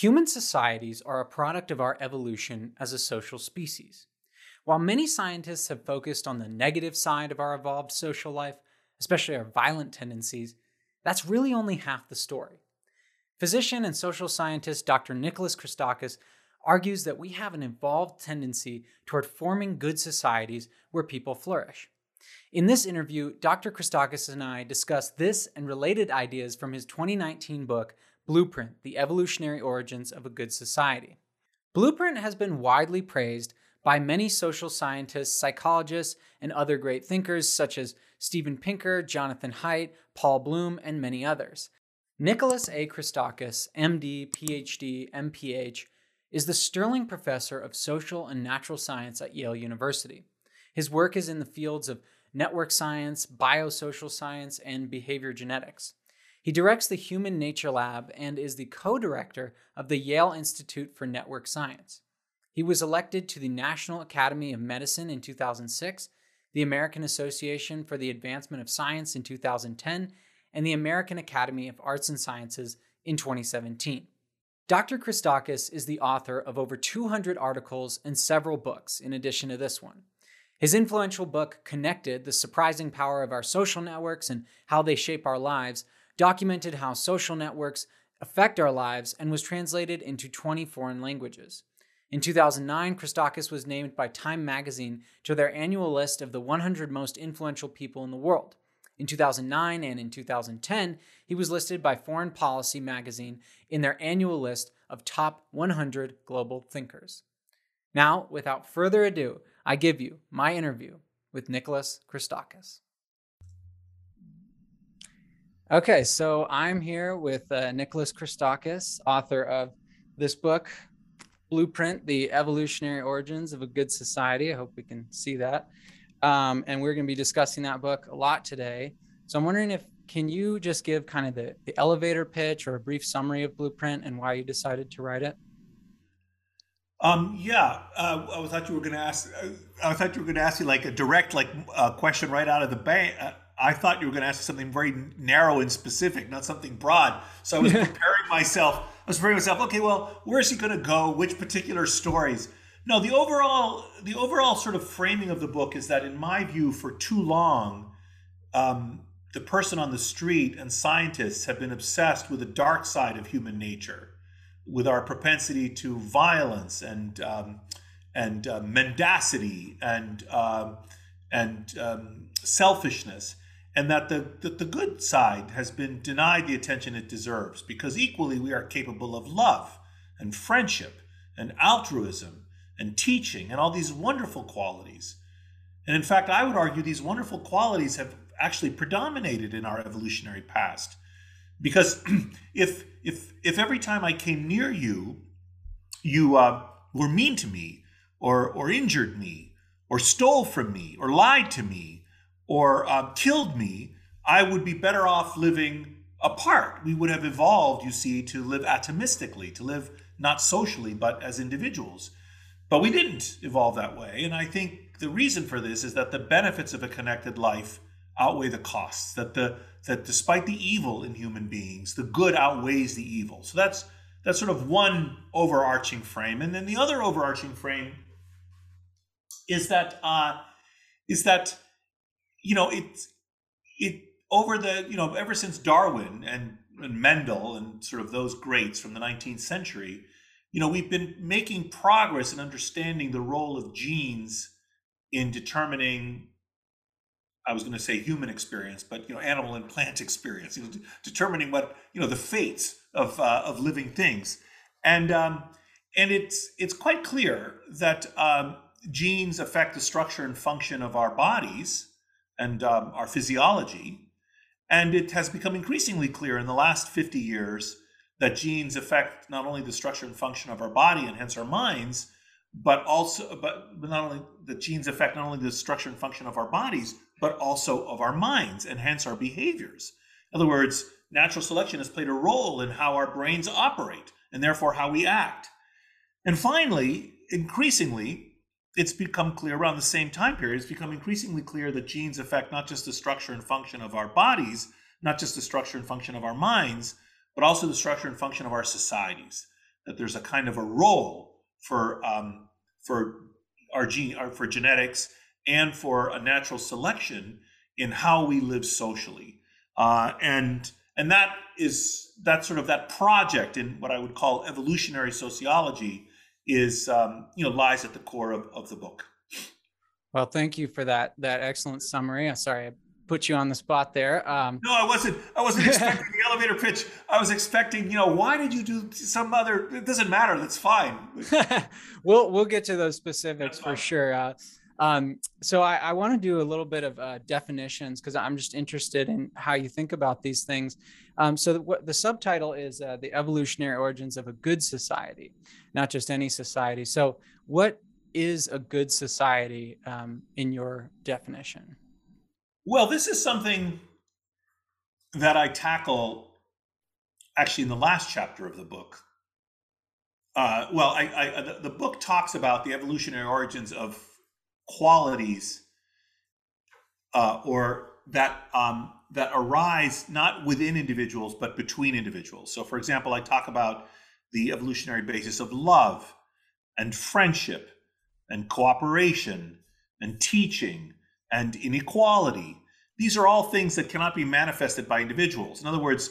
Human societies are a product of our evolution as a social species. While many scientists have focused on the negative side of our evolved social life, especially our violent tendencies, that's really only half the story. Physician and social scientist Dr. Nicholas Christakis argues that we have an evolved tendency toward forming good societies where people flourish. In this interview, Dr. Christakis and I discuss this and related ideas from his 2019 book, Blueprint The Evolutionary Origins of a Good Society. Blueprint has been widely praised by many social scientists, psychologists, and other great thinkers such as Steven Pinker, Jonathan Haidt, Paul Bloom, and many others. Nicholas A. Christakis, MD, PhD, MPH, is the Sterling Professor of Social and Natural Science at Yale University. His work is in the fields of network science, biosocial science, and behavior genetics. He directs the Human Nature Lab and is the co director of the Yale Institute for Network Science. He was elected to the National Academy of Medicine in 2006, the American Association for the Advancement of Science in 2010, and the American Academy of Arts and Sciences in 2017. Dr. Christakis is the author of over 200 articles and several books, in addition to this one. His influential book, Connected The Surprising Power of Our Social Networks and How They Shape Our Lives, documented how social networks affect our lives and was translated into 20 foreign languages. In 2009, Christakis was named by Time magazine to their annual list of the 100 most influential people in the world. In 2009 and in 2010, he was listed by Foreign Policy magazine in their annual list of top 100 global thinkers. Now, without further ado, I give you my interview with Nicholas Christakis. Okay, so I'm here with uh, Nicholas Christakis, author of this book, Blueprint The Evolutionary Origins of a Good Society. I hope we can see that. Um, and we're going to be discussing that book a lot today. So I'm wondering if can you just give kind of the, the elevator pitch or a brief summary of Blueprint and why you decided to write it? Um, yeah, uh, I thought you were going to ask. Uh, I thought you were going to ask you like a direct like uh, question right out of the bank, uh, I thought you were going to ask something very narrow and specific, not something broad. So I was preparing myself. I was preparing myself. Okay, well, where is he going to go? Which particular stories? No, the overall the overall sort of framing of the book is that, in my view, for too long, um, the person on the street and scientists have been obsessed with the dark side of human nature, with our propensity to violence and um, and uh, mendacity and uh, and um, selfishness and that the, the good side has been denied the attention it deserves because equally we are capable of love and friendship and altruism and teaching and all these wonderful qualities. And in fact, I would argue these wonderful qualities have actually predominated in our evolutionary past. Because if if if every time I came near you, you uh, were mean to me, or or injured me, or stole from me, or lied to me, or uh, killed me, I would be better off living apart. We would have evolved, you see, to live atomistically, to live not socially, but as individuals. But we didn't evolve that way. And I think the reason for this is that the benefits of a connected life outweigh the costs, that the that despite the evil in human beings, the good outweighs the evil. So that's that's sort of one overarching frame. And then the other overarching frame is that uh, is that you know, it's it over the you know ever since Darwin and, and Mendel and sort of those greats from the 19th century, you know, we've been making progress in understanding the role of genes in determining I was going to say human experience, but you know, animal and plant experience, you know, determining what you know the fates of uh, of living things, and um, and it's it's quite clear that um, genes affect the structure and function of our bodies, and um, our physiology. And it has become increasingly clear in the last 50 years that genes affect not only the structure and function of our body and hence our minds, but also, but, not only the genes affect not only the structure and function of our bodies, but also of our minds and hence our behaviors. In other words, natural selection has played a role in how our brains operate and therefore how we act. And finally, increasingly, it's become clear around the same time period, it's become increasingly clear that genes affect not just the structure and function of our bodies, not just the structure and function of our minds, but also the structure and function of our societies. that there's a kind of a role for um, for our gene or for genetics and for a natural selection in how we live socially uh, and and that is that sort of that project in what I would call evolutionary sociology is um, you know lies at the core of, of the book. Well, thank you for that that excellent summary. I'm sorry I put you on the spot there. Um, no, I wasn't. I wasn't expecting the elevator pitch. I was expecting, you know, why did you do some other? It doesn't matter. That's fine. we'll we'll get to those specifics for sure. Uh, um, so I, I want to do a little bit of uh, definitions because I'm just interested in how you think about these things. Um, so the, the subtitle is uh, the evolutionary origins of a good society, not just any society. So what is a good society um, in your definition? Well, this is something that I tackle actually in the last chapter of the book. Uh, well, I, I, the book talks about the evolutionary origins of qualities uh, or that um, that arise not within individuals but between individuals. So, for example, I talk about the evolutionary basis of love and friendship and cooperation and teaching and inequality. These are all things that cannot be manifested by individuals. In other words,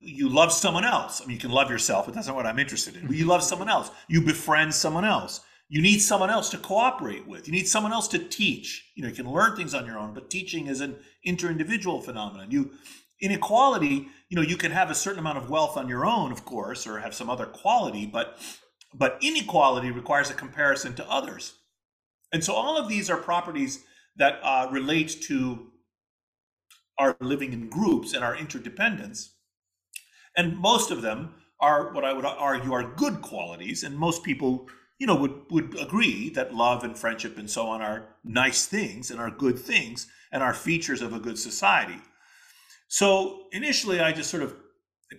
you love someone else. I mean, you can love yourself, but that's not what I'm interested in. You love someone else. You befriend someone else you need someone else to cooperate with. You need someone else to teach. You know, you can learn things on your own, but teaching is an inter-individual phenomenon. You inequality, you know, you can have a certain amount of wealth on your own, of course, or have some other quality, but but inequality requires a comparison to others. And so all of these are properties that uh, relate to our living in groups and our interdependence. And most of them are what I would argue are good qualities, and most people you know, would, would agree that love and friendship and so on are nice things and are good things and are features of a good society. So initially, I just sort of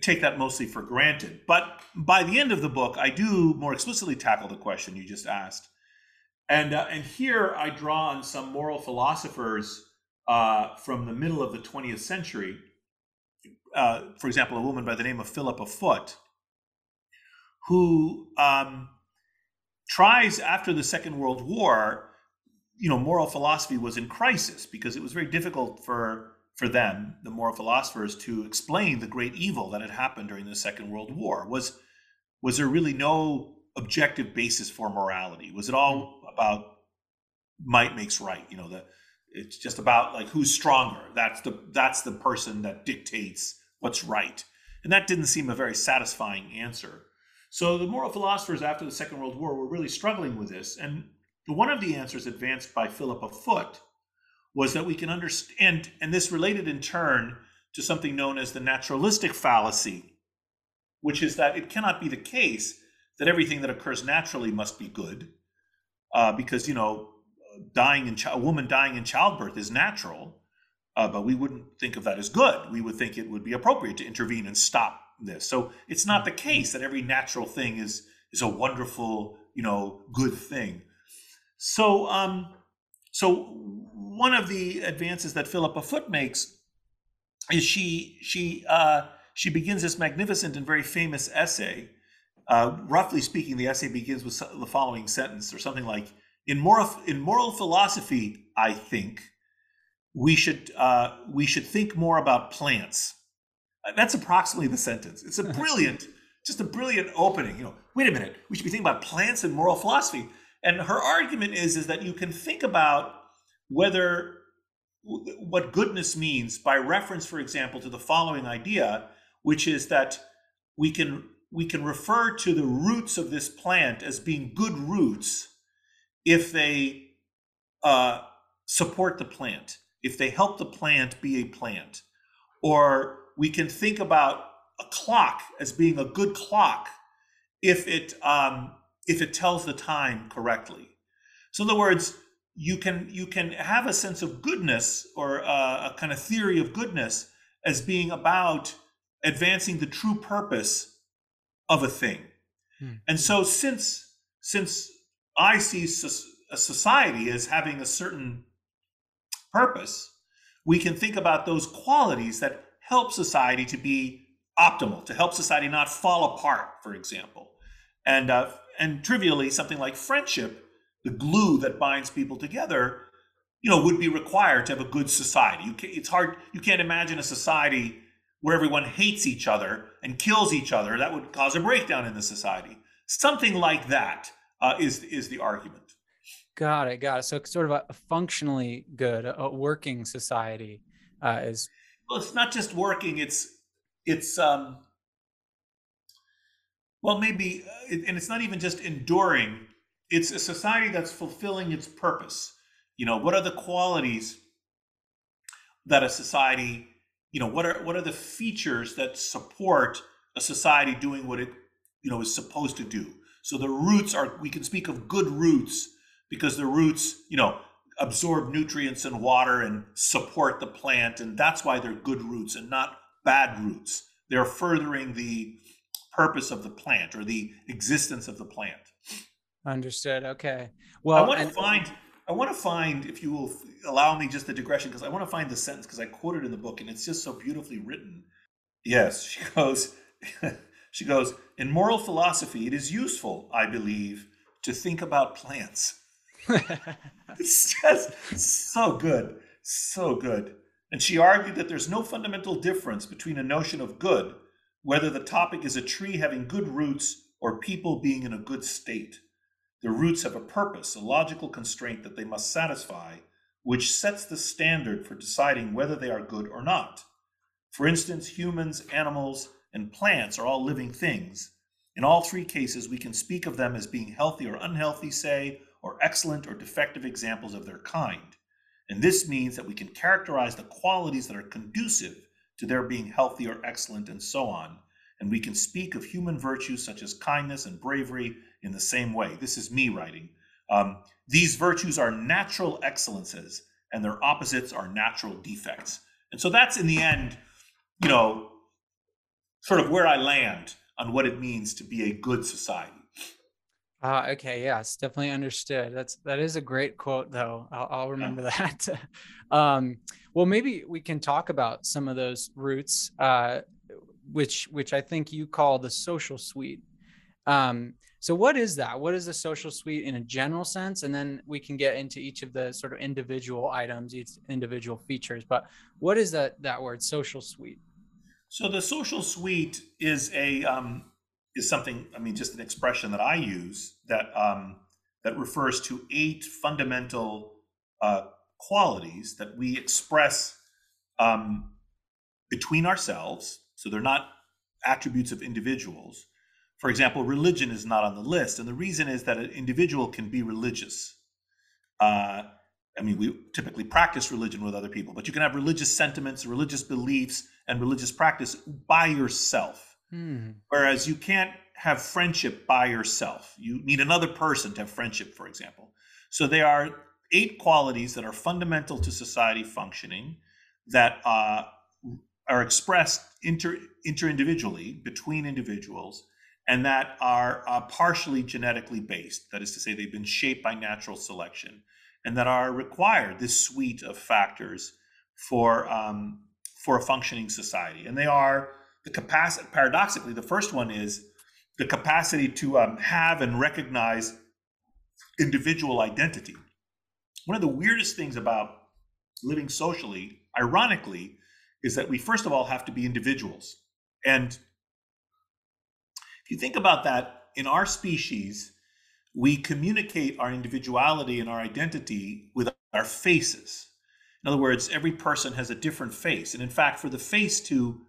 take that mostly for granted. But by the end of the book, I do more explicitly tackle the question you just asked. And, uh, and here I draw on some moral philosophers uh, from the middle of the 20th century. Uh, for example, a woman by the name of Philippa Foot, who um, tries after the Second World War, you know, moral philosophy was in crisis because it was very difficult for for them, the moral philosophers, to explain the great evil that had happened during the Second World War. Was was there really no objective basis for morality? Was it all mm. about might makes right? You know, the it's just about like who's stronger. That's the that's the person that dictates what's right. And that didn't seem a very satisfying answer. So the moral philosophers after the Second World War were really struggling with this. And one of the answers advanced by Philippa Foot was that we can understand, and this related in turn to something known as the naturalistic fallacy, which is that it cannot be the case that everything that occurs naturally must be good, uh, because you know, dying in a woman dying in childbirth is natural, uh, but we wouldn't think of that as good. We would think it would be appropriate to intervene and stop this. So it's not the case that every natural thing is is a wonderful, you know, good thing. So um, so one of the advances that Philippa Foot makes is she she uh, she begins this magnificent and very famous essay. Uh, roughly speaking, the essay begins with the following sentence, or something like, "In moral in moral philosophy, I think we should uh, we should think more about plants that's approximately the sentence. It's a brilliant, just a brilliant opening. You know, wait a minute, we should be thinking about plants and moral philosophy. And her argument is is that you can think about whether what goodness means by reference, for example, to the following idea, which is that we can we can refer to the roots of this plant as being good roots if they uh, support the plant, if they help the plant be a plant, or we can think about a clock as being a good clock if it um, if it tells the time correctly. So in other words, you can you can have a sense of goodness or a, a kind of theory of goodness as being about advancing the true purpose of a thing. Hmm. And so since since I see a society as having a certain purpose, we can think about those qualities that help society to be optimal, to help society not fall apart, for example. and uh, and trivially something like friendship, the glue that binds people together, you know, would be required to have a good society. You can, it's hard. You can't imagine a society where everyone hates each other and kills each other. That would cause a breakdown in the society. Something like that uh, is is the argument. Got it. Got it. So sort of a functionally good, a working society uh, is. Well, it's not just working. It's it's um. Well, maybe, uh, and it's not even just enduring. It's a society that's fulfilling its purpose. You know, what are the qualities that a society, you know, what are what are the features that support a society doing what it, you know, is supposed to do? So the roots are. We can speak of good roots because the roots, you know, absorb nutrients and water and support the plant. And that's why they're good roots and not bad roots. They're furthering the purpose of the plant or the existence of the plant. Understood. Okay. Well, I want to find, I want to find, if you will allow me just a digression, because I want to find the sentence because I quoted in the book and it's just so beautifully written. Yes, she goes, she goes, in moral philosophy, it is useful, I believe, to think about plants it's just so good, so good. And she argued that there's no fundamental difference between a notion of good, whether the topic is a tree having good roots or people being in a good state. The roots have a purpose, a logical constraint that they must satisfy, which sets the standard for deciding whether they are good or not. For instance, humans, animals, and plants are all living things. In all three cases, we can speak of them as being healthy or unhealthy, say, or excellent or defective examples of their kind. And this means that we can characterize the qualities that are conducive to their being healthy or excellent and so on. And we can speak of human virtues such as kindness and bravery in the same way. This is me writing. Um, these virtues are natural excellences, and their opposites are natural defects. And so that's in the end, you know, sort of where I land on what it means to be a good society. Ah, okay, yes, definitely understood. That's that is a great quote, though. I'll, I'll remember that. um, well, maybe we can talk about some of those roots, uh, which which I think you call the social suite. Um, so, what is that? What is the social suite in a general sense? And then we can get into each of the sort of individual items, each individual features. But what is that that word, social suite? So, the social suite is a um, is something, I mean, just an expression that I use that um, that refers to eight fundamental uh, qualities that we express um, between ourselves. So they're not attributes of individuals. For example, religion is not on the list, and the reason is that an individual can be religious. Uh, I mean, we typically practice religion with other people, but you can have religious sentiments, religious beliefs, and religious practice by yourself. Hmm. Whereas you can't have friendship by yourself. You need another person to have friendship, for example. So there are eight qualities that are fundamental to society functioning that uh, are expressed inter interindividually between individuals and that are uh, partially genetically based. That is to say, they've been shaped by natural selection and that are required, this suite of factors for, um, for a functioning society. And they are the capacity, paradoxically, the first one is the capacity to um, have and recognize individual identity. One of the weirdest things about living socially, ironically, is that we first of all have to be individuals. And if you think about that, in our species, we communicate our individuality and our identity with our faces. In other words, every person has a different face. And in fact, for the face to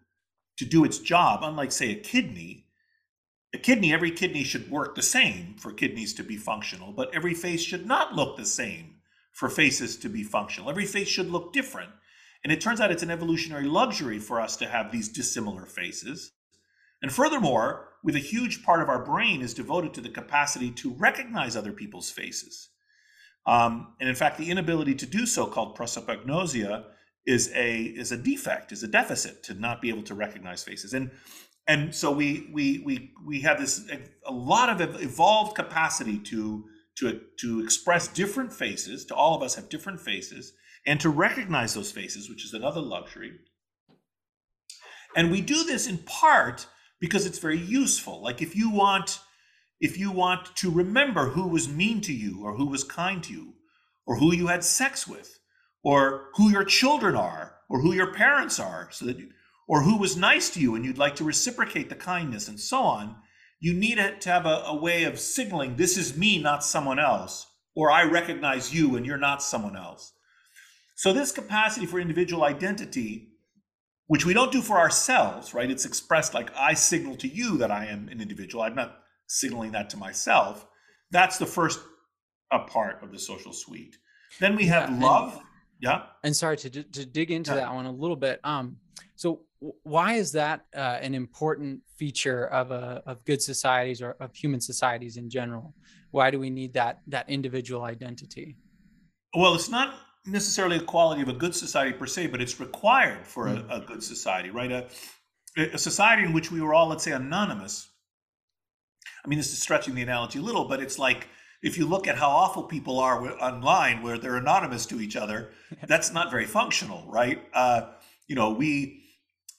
to do its job, unlike, say, a kidney. A kidney, every kidney should work the same for kidneys to be functional, but every face should not look the same for faces to be functional. Every face should look different. And it turns out it's an evolutionary luxury for us to have these dissimilar faces. And furthermore, with a huge part of our brain is devoted to the capacity to recognize other people's faces. Um, and in fact, the inability to do so, called prosopagnosia, is a is a defect, is a deficit to not be able to recognize faces. And and so we we we we have this a lot of evolved capacity to to to express different faces. To all of us have different faces, and to recognize those faces, which is another luxury. And we do this in part because it's very useful. Like if you want if you want to remember who was mean to you or who was kind to you or who you had sex with or who your children are or who your parents are so that you, or who was nice to you and you'd like to reciprocate the kindness and so on you need to have a, a way of signaling this is me not someone else or i recognize you and you're not someone else. So this capacity for individual identity which we don't do for ourselves right? It's expressed like i signal to you that i am an individual. I'm not signaling that to myself. That's the first a part of the social suite. Then we have Yeah, love yeah and sorry to to dig into yeah that one a little bit. Um, so why is that uh, an important feature of a of good societies or of human societies in general? Why do we need that that individual identity? Well, it's not necessarily a quality of a good society per se, but it's required for a, Mm. a good society, right? A, a society in which we were all, let's say, anonymous. I mean, this is stretching the analogy a little, but it's like if you look at how awful people are online, where they're anonymous to each other, that's not very functional, right? Uh, you know, we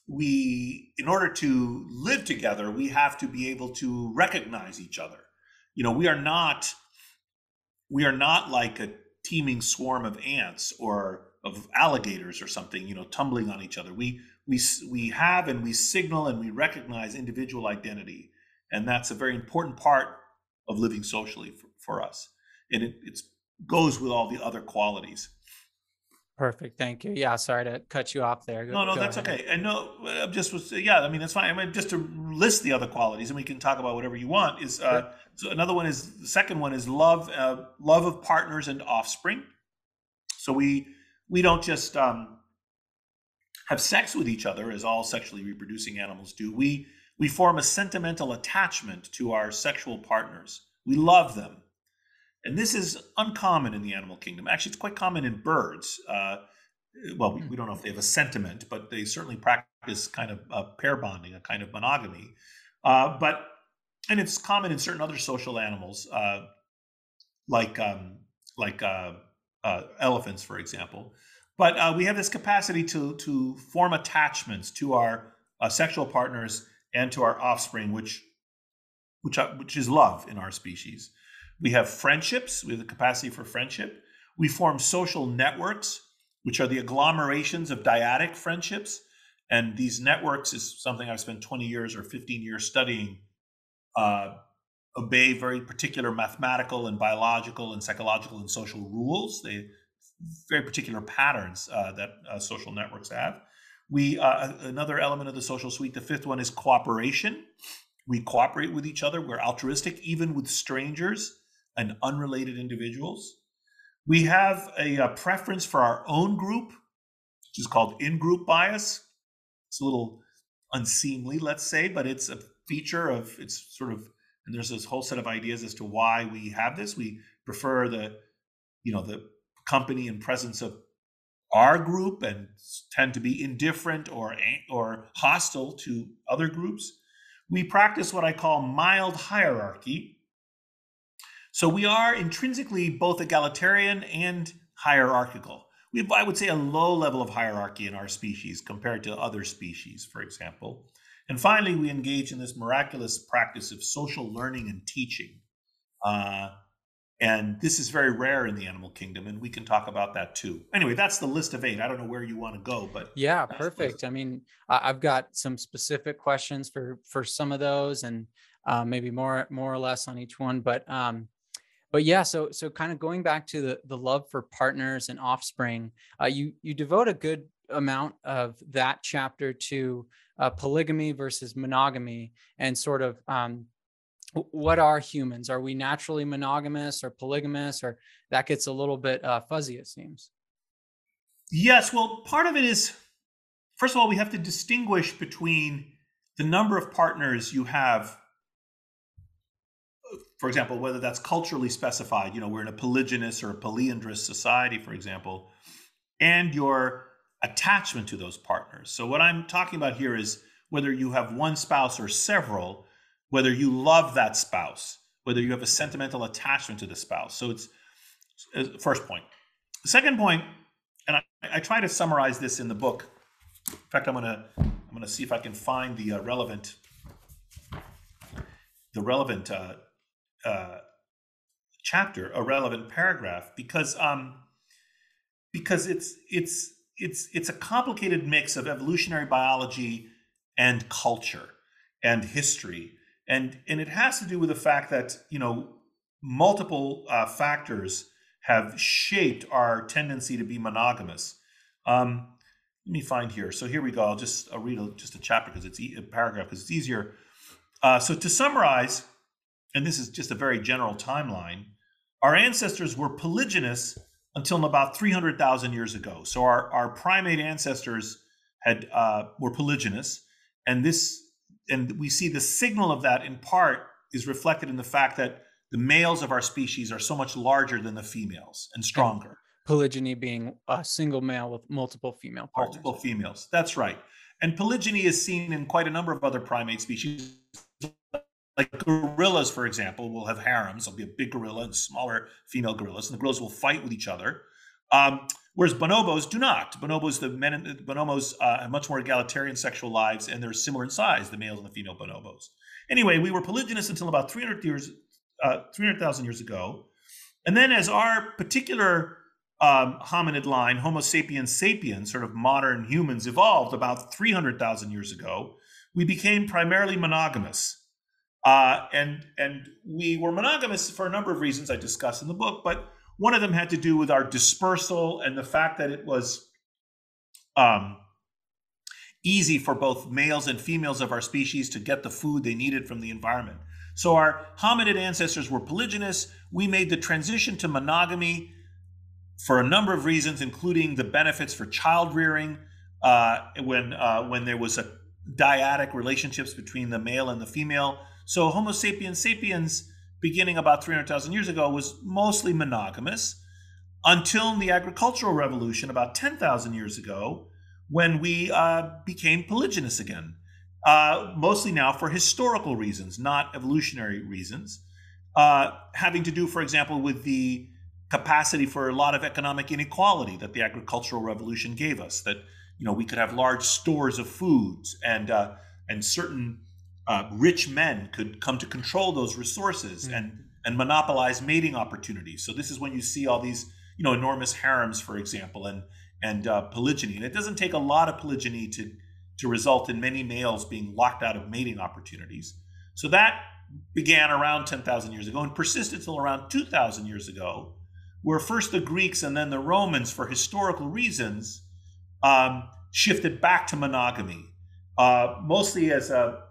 we in order to live together, we have to be able to recognize each other. You know, we are not we are not like a teeming swarm of ants or of alligators or something you know tumbling on each other we we we have and we signal and we recognize individual identity and that's a very important part of living socially for, for us and it it's, goes with all the other qualities Perfect. Thank you. Yeah. Sorry to cut you off there. Go, no no that's ahead. okay and no i just was yeah i mean that's fine i mean just to list the other qualities and we can talk about whatever you want is Sure. uh so another one is the second one is love uh, love of partners and offspring So we we don't just um, have sex with each other as all sexually reproducing animals do. We we form a sentimental attachment to our sexual partners. We love them, and this is uncommon in the animal kingdom. Actually, it's quite common in birds. Uh, well, we, we don't know if they have a sentiment, but they certainly practice kind of uh, pair bonding, a kind of monogamy. Uh, but and it's common in certain other social animals, uh, like um, like uh, uh, elephants, for example. But we have this capacity to to form attachments to our sexual partners and to our offspring, which which which is love in our species. We have friendships. We have the capacity for friendship. We form social networks, which are the agglomerations of dyadic friendships. And these networks is something I've spent 20 years or 15 years studying. Uh, obey very particular mathematical and biological and psychological and social rules. They very particular patterns uh, that uh, social networks have. We uh, another element of the social suite. The fifth one is cooperation. We cooperate with each other. We're altruistic, even with strangers and unrelated individuals. We have a, a preference for our own group, which is called in-group bias. It's a little unseemly, let's say, but it's a feature of it's sort of and there's this whole set of ideas as to why we have this. We prefer the, you know, the company and presence of our group and tend to be indifferent or or hostile to other groups. We practice what I call mild hierarchy. So we are intrinsically both egalitarian and hierarchical. We have, I would say, a low level of hierarchy in our species compared to other species, for example. And finally, we engage in this miraculous practice of social learning and teaching. Uh, and this is very rare in the animal kingdom, and we can talk about that too. Anyway, that's the list of eight. I don't know where you want to go, but Yeah, that's the list. perfect. I mean, I've got some specific questions for for some of those, and uh, maybe more more or less on each one. But um, but yeah, so so kind of going back to the the love for partners and offspring, uh, you you devote a good amount of that chapter to uh, polygamy versus monogamy, and sort of um, what are humans? Are we naturally monogamous or polygamous, or that gets a little bit uh, fuzzy? It seems. Yes, well, part of it is first of all, we have to distinguish between the number of partners you have. For example, whether that's culturally specified, you know, we're in a polygynous or a polyandrous society, for example, and your attachment to those partners. So, what I'm talking about here is whether you have one spouse or several, whether you love that spouse, whether you have a sentimental attachment to the spouse. So, it's uh, first point. Second point, and I, I try to summarize this in the book. In fact, I'm gonna I'm gonna see if I can find the uh, relevant the relevant uh, uh, chapter, a relevant paragraph, because um, because it's it's it's it's a complicated mix of evolutionary biology and culture and history, and and it has to do with the fact that you know multiple uh, factors have shaped our tendency to be monogamous. Um, let me find here. So here we go. I'll just I'll read a, just a chapter because it's e- a paragraph because it's easier. Uh, so to summarize, and this is just a very general timeline, our ancestors were polygynous until about 300,000 years ago. So our, our primate ancestors had uh, were polygynous, and this and we see the signal of that in part is reflected in the fact that the males of our species are so much larger than the females and stronger. Polygyny being a single male with multiple female partners. Multiple females. That's right. And polygyny is seen in quite a number of other primate species. Like gorillas, for example, will have harems. There'll be a big gorilla and smaller female gorillas, and the gorillas will fight with each other. Um, whereas bonobos do not. Bonobos, the men, bonobos uh, have much more egalitarian sexual lives, and they're similar in size, the males and the female bonobos. Anyway, we were polygynous until about 300 years, uh, 300,000 years ago, and then as our particular um, hominid line, Homo sapiens sapiens, sort of modern humans, evolved about 300,000 years ago, we became primarily monogamous. Uh, and and we were monogamous for a number of reasons I discuss in the book, but one of them had to do with our dispersal and the fact that it was um, easy for both males and females of our species to get the food they needed from the environment. So our hominid ancestors were polygynous. We made the transition to monogamy for a number of reasons, including the benefits for child rearing uh, when uh, when there was a dyadic relationships between the male and the female. So Homo sapiens sapiens, beginning about 300,000 years ago, was mostly monogamous until the agricultural revolution about 10,000 years ago, when we uh, became polygynous again. Uh, mostly now for historical reasons, not evolutionary reasons, uh, having to do, for example, with the capacity for a lot of economic inequality that the agricultural revolution gave us. That you know we could have large stores of foods, and uh, and certain uh, rich men could come to control those resources mm-hmm. and and monopolize mating opportunities. So this is when you see all these you know enormous harems, for example, and and uh, polygyny. And it doesn't take a lot of polygyny to to result in many males being locked out of mating opportunities. So that began around 10,000 years ago and persisted until around 2,000 years ago where first the Greeks and then the Romans, for historical reasons, um, shifted back to monogamy, uh, mostly as a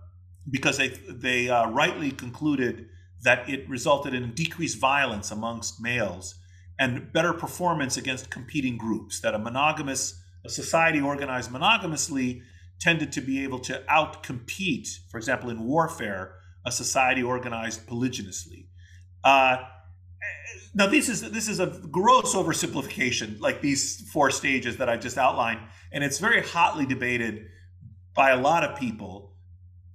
because they they uh, rightly concluded that it resulted in decreased violence amongst males and better performance against competing groups. That a monogamous a society organized monogamously tended to be able to outcompete, for example, in warfare, a society organized polygynously. Uh, now this is this is a gross oversimplification like these four stages that i just outlined and it's very hotly debated by a lot of people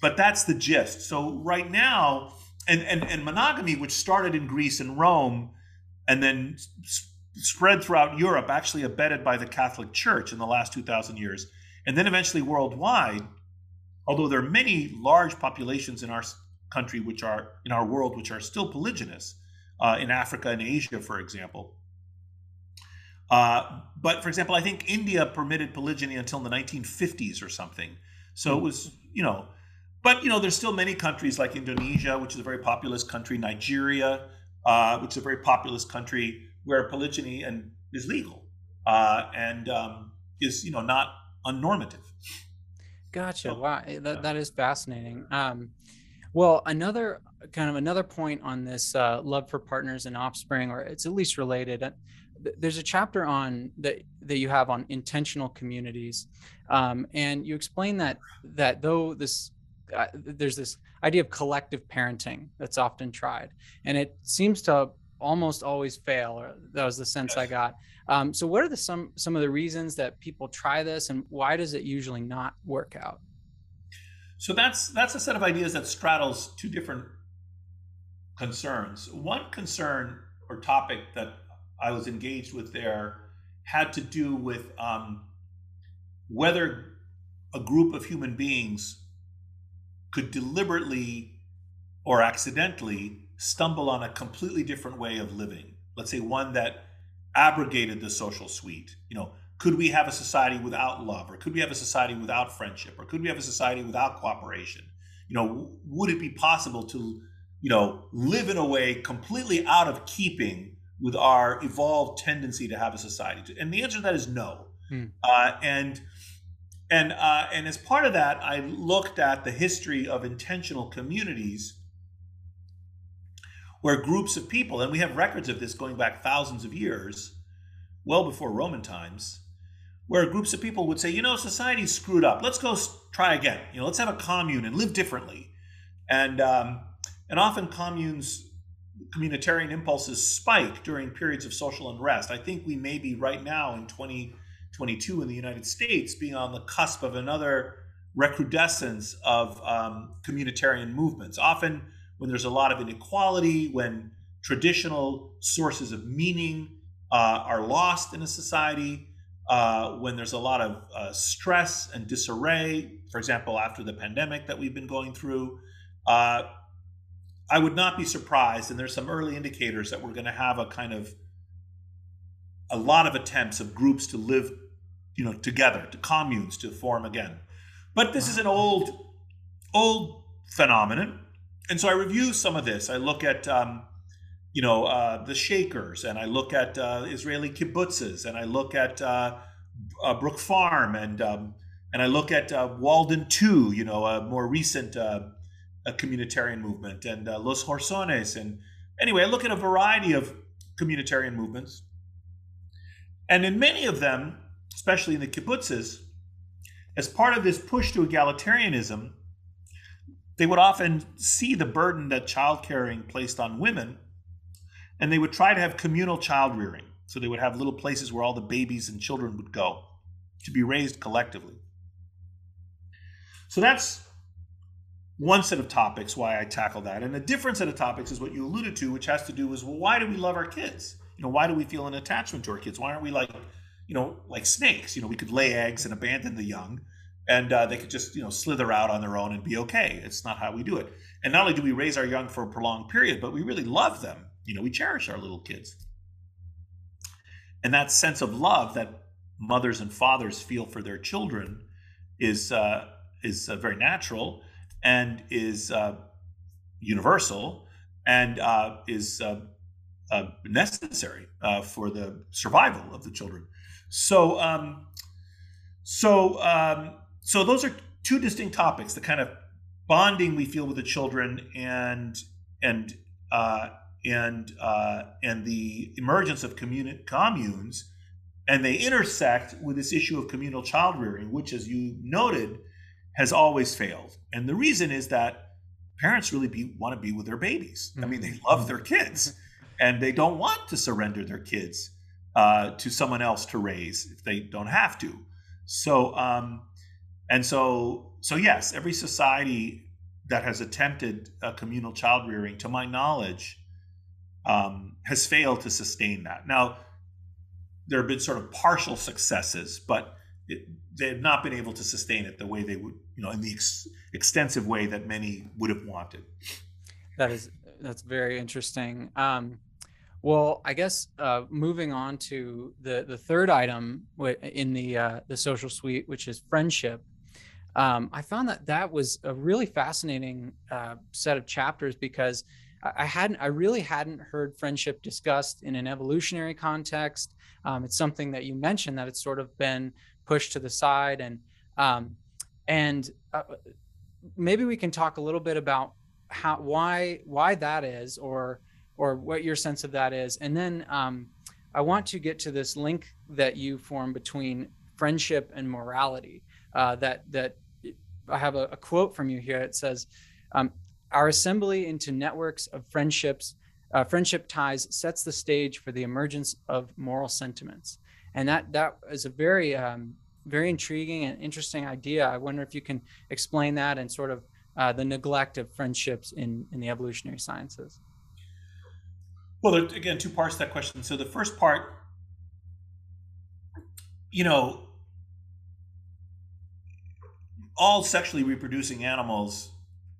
but that's the gist so right now and and, and monogamy which started in greece and rome and then spread throughout europe actually abetted by the catholic church in the last 2000 years and then eventually worldwide although there are many large populations in our country which are in our world which are still polygynous uh, in Africa and Asia, for example. Uh, but for example, I think India permitted polygyny until the 1950s or something. So it was, you know, but you know, there's still many countries like Indonesia, which is a very populous country, Nigeria, uh, which is a very populous country where polygyny and is legal uh, and um, is, you know, not unnormative. Gotcha. So, wow, eh, that, that is fascinating. Um, well, another kind of another point on this uh, love for partners and offspring, or it's at least related. Uh, there's a chapter on that that you have on intentional communities, um, and you explain that that though this uh, there's this idea of collective parenting that's often tried, and it seems to almost always fail. Or that was the sense I got. Um, so, what are the some some of the reasons that people try this, and why does it usually not work out? So that's that's a set of ideas that straddles two different concerns. One concern or topic that I was engaged with there had to do with um, whether a group of human beings could deliberately or accidentally stumble on a completely different way of living? Let's say one that abrogated the social suite. You know, could we have a society without love, or could we have a society without friendship, or could we have a society without cooperation? You know, would it be possible to, you know, live in a way completely out of keeping with our evolved tendency to have a society? And the answer to that is no. Hmm. Uh, and and uh, and as part of that, I looked at the history of intentional communities where groups of people, and we have records of this going back thousands of years, well before Roman times, where groups of people would say, you know, society's screwed up. Let's go try again. You know, let's have a commune and live differently. And um, and often communes, communitarian impulses spike during periods of social unrest. I think we may be right now in 2022 in the United States being on the cusp of another recrudescence of um, communitarian movements. Often when there's a lot of inequality, when traditional sources of meaning uh, are lost in a society, uh, when there's a lot of uh, stress and disarray, for example, after the pandemic that we've been going through, uh, I would not be surprised, and there's some early indicators that we're going to have a kind of a lot of attempts of groups to live, you know, together, to communes to form again. But this is an old, old phenomenon and so I review some of this. I look at, um, you know, uh, the Shakers, and I look at uh, Israeli kibbutzes, and I look at uh, uh Brook Farm, and um, and I look at uh, Walden Two, you know, a more recent uh, communitarian movement, and Los Horcones, and anyway, I look at a variety of communitarian movements, and in many of them, especially in the kibbutzes, as part of this push to egalitarianism they would often see the burden that child caring placed on women, and they would try to have communal child rearing. So they would have little places where all the babies and children would go to be raised collectively. So that's one set of topics why I tackle that. And a different set of topics is what you alluded to, which has to do with well, why do we love our kids? You know, why do we feel an attachment to our kids? Why aren't we like, you know, like snakes? You know, we could lay eggs and abandon the young and uh, they could just you know slither out on their own and be okay. It's not how we do it. And not only do we raise our young for a prolonged period, but we really love them. You know, we cherish our little kids. And that sense of love that mothers and fathers feel for their children is uh, is uh, very natural and is uh, universal and uh, is uh, necessary for the survival of the children. So. Um, so um, so those are two distinct topics: the kind of bonding we feel with the children, and and uh, and uh, and the emergence of communi- communes, and they intersect with this issue of communal child rearing, which, as you noted, has always failed. And the reason is that parents really be, want to be with their babies. I mean, they mm-hmm. love their kids, and they don't want to surrender their kids uh, to someone else to raise if they don't have to. So um, and so, so yes, every society that has attempted a communal child rearing, to my knowledge, um, has failed to sustain that. Now, there have been sort of partial successes, but it, they have not been able to sustain it the way they would, you know, in the ex- extensive way that many would have wanted. That is that's very interesting. Um, well, I guess uh, moving on to the the third item in the uh, the social suite, which is friendship um, I found that that was a really fascinating uh, set of chapters because I hadn't, I really hadn't heard friendship discussed in an evolutionary context. Um, it's something that you mentioned that it's sort of been pushed to the side, and um, and uh, maybe we can talk a little bit about how why why that is, or or what your sense of that is, and then um, I want to get to this link that you form between friendship and morality. Uh, that that I have a, a quote from you here. It says, um, "Our assembly into networks of friendships, uh, friendship ties, sets the stage for the emergence of moral sentiments." And that that is a very um, very intriguing and interesting idea. I wonder if you can explain that and sort of uh, the neglect of friendships in in the evolutionary sciences. Well, there, again, two parts to that question. So the first part, you know, all sexually reproducing animals,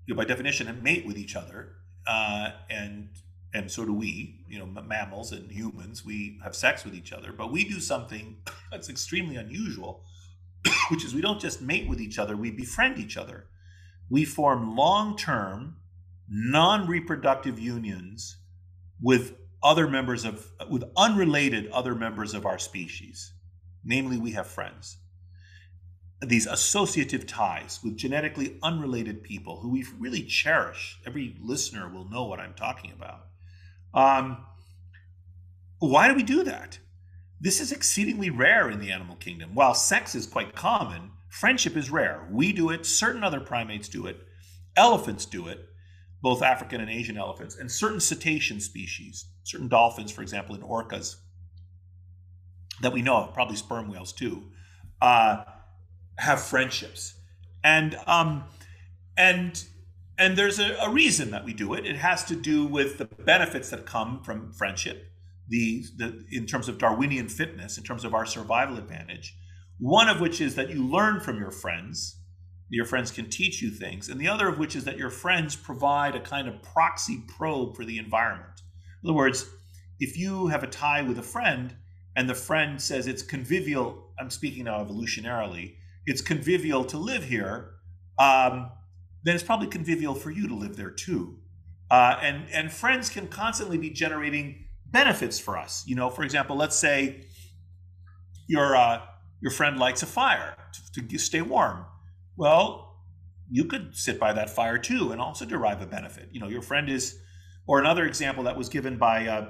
you know, by definition, mate with each other. uh, and and so do we. You know, mammals and humans. We have sex with each other, but we do something that's extremely unusual, which is we don't just mate with each other; we befriend each other. We form long-term, non-reproductive unions with other members of with unrelated other members of our species. Namely, we have friends these associative ties with genetically unrelated people who we really cherish. Every listener will know what I'm talking about. Um, why do we do that? This is exceedingly rare in the animal kingdom. While sex is quite common, friendship is rare. We do it, certain other primates do it, elephants do it, both African and Asian elephants, and certain cetacean species, certain dolphins, for example, and orcas that we know of, probably sperm whales too. Uh, have friendships, and um, and and there's a, a, reason that we do it. It has to do with the benefits that come from friendship, the, the in terms of Darwinian fitness, in terms of our survival advantage. One of which is that you learn from your friends. Your friends can teach you things, and the other of which is that your friends provide a kind of proxy probe for the environment. In other words, if you have a tie with a friend and the friend says it's convivial, I'm speaking now evolutionarily, it's convivial to live here, um, then it's probably convivial for you to live there too. Uh, and and friends can constantly be generating benefits for us. You know, for example, let's say your uh, your friend lights a fire to, to stay warm. Well, you could sit by that fire too and also derive a benefit. You know, your friend is, or another example that was given by uh,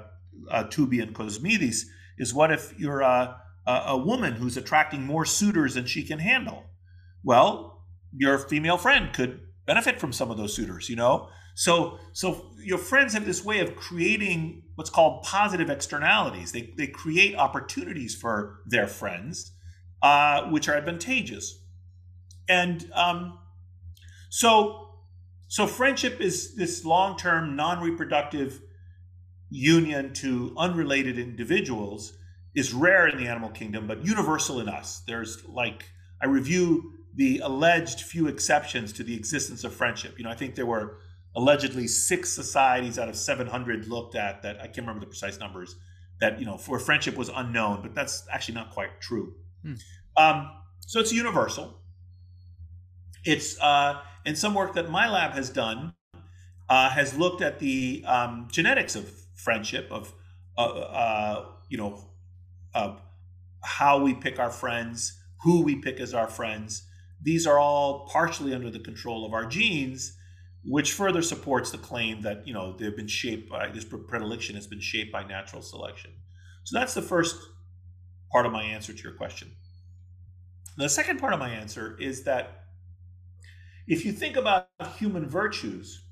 uh, Tooby and is what if you're uh, a, a woman who's attracting more suitors than she can handle. Well, your female friend could benefit from some of those suitors, you know? So so your friends have this way of creating what's called positive externalities. They, they create opportunities for their friends, uh, which are advantageous. And um, so so friendship is this long-term non-reproductive union to unrelated individuals is rare in the animal kingdom, but universal in us. There's like, I review the alleged few exceptions to the existence of friendship. You know, I think there were allegedly six societies out of 700 looked at that, I can't remember the precise numbers, that, you know, for friendship was unknown, but that's actually not quite true. Hmm. Um, so it's universal. It's, uh, and some work that my lab has done uh, has looked at the um, genetics of friendship, of, uh, uh you know, how we pick our friends, who we pick as our friends. These are all partially under the control of our genes, which further supports the claim that you know they've been shaped by this predilection has been shaped by natural selection. So that's the first part of my answer to your question. The second part of my answer is that if you think about human virtues,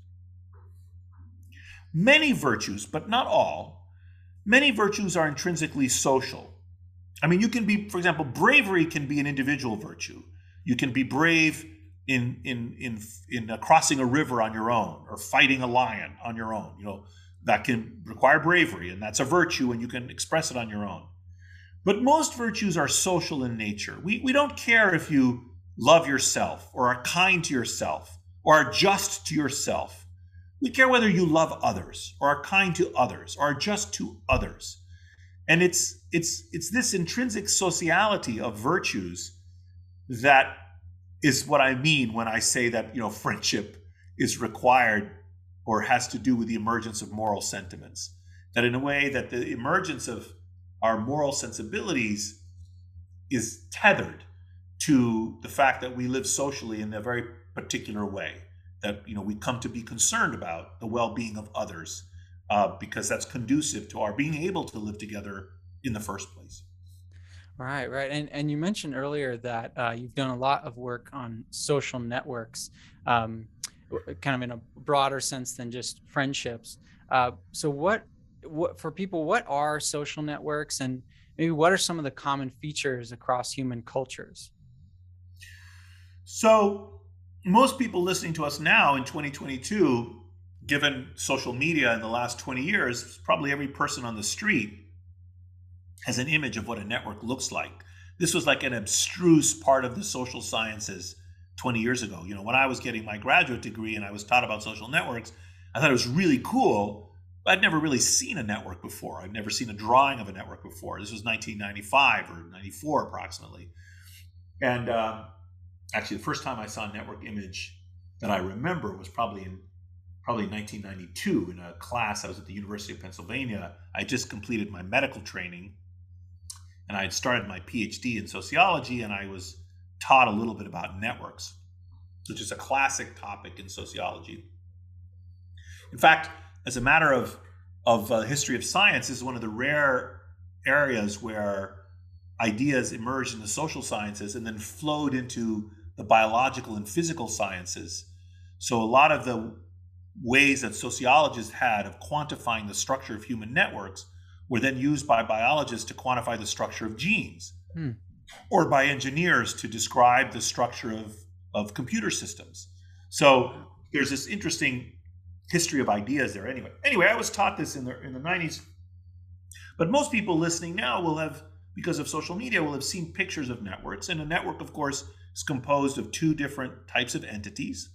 many virtues, but not all, many virtues are intrinsically social. I mean, you can be, for example, bravery can be an individual virtue. You can be brave in in in in uh, crossing a river on your own or fighting a lion on your own. You know, that can require bravery, and that's a virtue, and you can express it on your own. But most virtues are social in nature. We we don't care if you love yourself or are kind to yourself or are just to yourself. We care whether you love others or are kind to others or are just to others. And it's it's it's this intrinsic sociality of virtues that is what I mean when I say that you know friendship is required or has to do with the emergence of moral sentiments. That in a way that the emergence of our moral sensibilities is tethered to the fact that we live socially in a very particular way. That you know we come to be concerned about the well-being of others uh, because that's conducive to our being able to live together in the first place. Right, right, and and you mentioned earlier that uh, you've done a lot of work on social networks, um, kind of in a broader sense than just friendships. Uh, so, what, what for people? What are social networks, and maybe what are some of the common features across human cultures? So, most people listening to us now in 2022 given social media in the last 20 years, probably every person on the street has an image of what a network looks like. This was like an abstruse part of the social sciences 20 years ago. You know, when I was getting my graduate degree and I was taught about social networks, I thought it was really cool. I'd never really seen a network before. I'd never seen a drawing of a network before. This was 1995 or 94 approximately. And uh, actually, the first time I saw a network image that I remember was probably in probably 1992 in a class. I was at the University of Pennsylvania. I just completed my medical training, and I had started my PhD in sociology, and I was taught a little bit about networks, which is a classic topic in sociology. In fact, as a matter of of uh, history of science, is one of the rare areas where ideas emerged in the social sciences and then flowed into the biological and physical sciences. So a lot of the ways that sociologists had of quantifying the structure of human networks were then used by biologists to quantify the structure of genes hmm. or by engineers to describe the structure of, of computer systems. So there's this interesting history of ideas there anyway. Anyway, I was taught this in the in the 90s. But most people listening now will have because of social media will have seen pictures of networks and a network of course is composed of two different types of entities.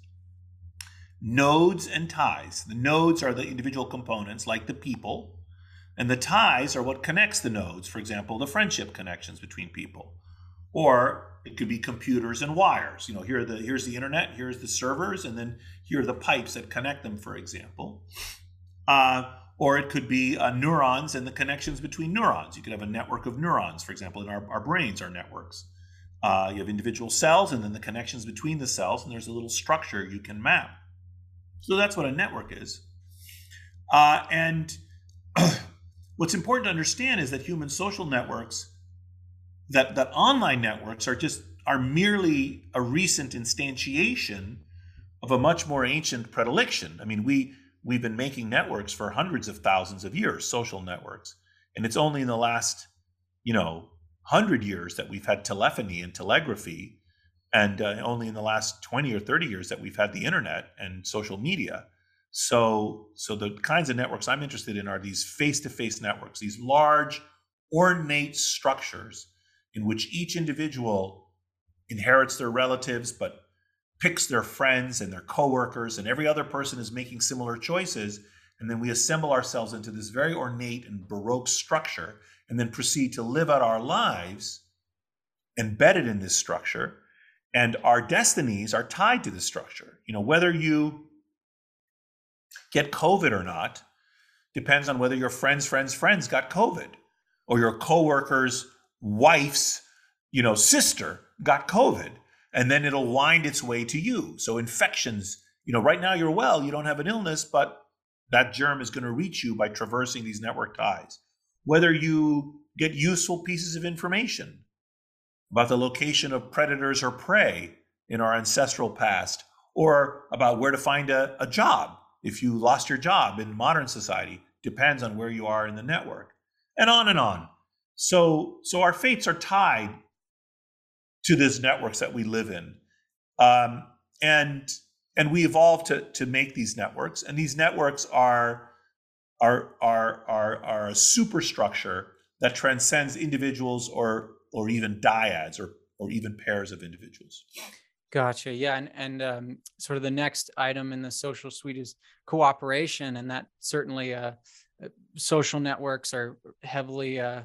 Nodes and ties. The nodes are the individual components like the people and the ties are what connects the nodes, for example, the friendship connections between people. Or it could be computers and wires. You know, here the here's the internet, here's the servers, and then here are the pipes that connect them, for example. Uh, or it could be uh, neurons and the connections between neurons. You could have a network of neurons, for example, in our, our brains are networks. Uh, you have individual cells and then the connections between the cells, and there's a little structure you can map. So that's what a network is. Uh, and what's important to understand is that human social networks that that online networks are just are merely a recent instantiation of a much more ancient predilection. I mean, we we've been making networks for hundreds of thousands of years, social networks, and it's only in the last, you know, hundred years that we've had telephony and telegraphy, and uh, only in the last twenty or thirty years that we've had the internet and social media. So, so the kinds of networks I'm interested in are these face-to-face networks, these large, ornate structures in which each individual inherits their relatives but picks their friends and their coworkers and every other person is making similar choices and then we assemble ourselves into this very ornate and baroque structure and then proceed to live out our lives embedded in this structure and our destinies are tied to this structure. You know whether you get covid or not depends on whether your friends friends friends got covid or your coworkers wife's, you know, sister got COVID, and then it'll wind its way to you. So infections, you know, right now you're well, you don't have an illness, but that germ is going to reach you by traversing these network ties. Whether you get useful pieces of information about the location of predators or prey in our ancestral past, or about where to find a, a job if you lost your job in modern society, depends on where you are in the network, and on and on. So, so our fates are tied to these networks that we live in, um, and and we evolve to to make these networks, and these networks are are are are are a superstructure that transcends individuals or or even dyads or or even pairs of individuals. Gotcha. Yeah, and and um, sort of the next item in the social suite is cooperation, and that certainly uh, uh social networks are heavily uh,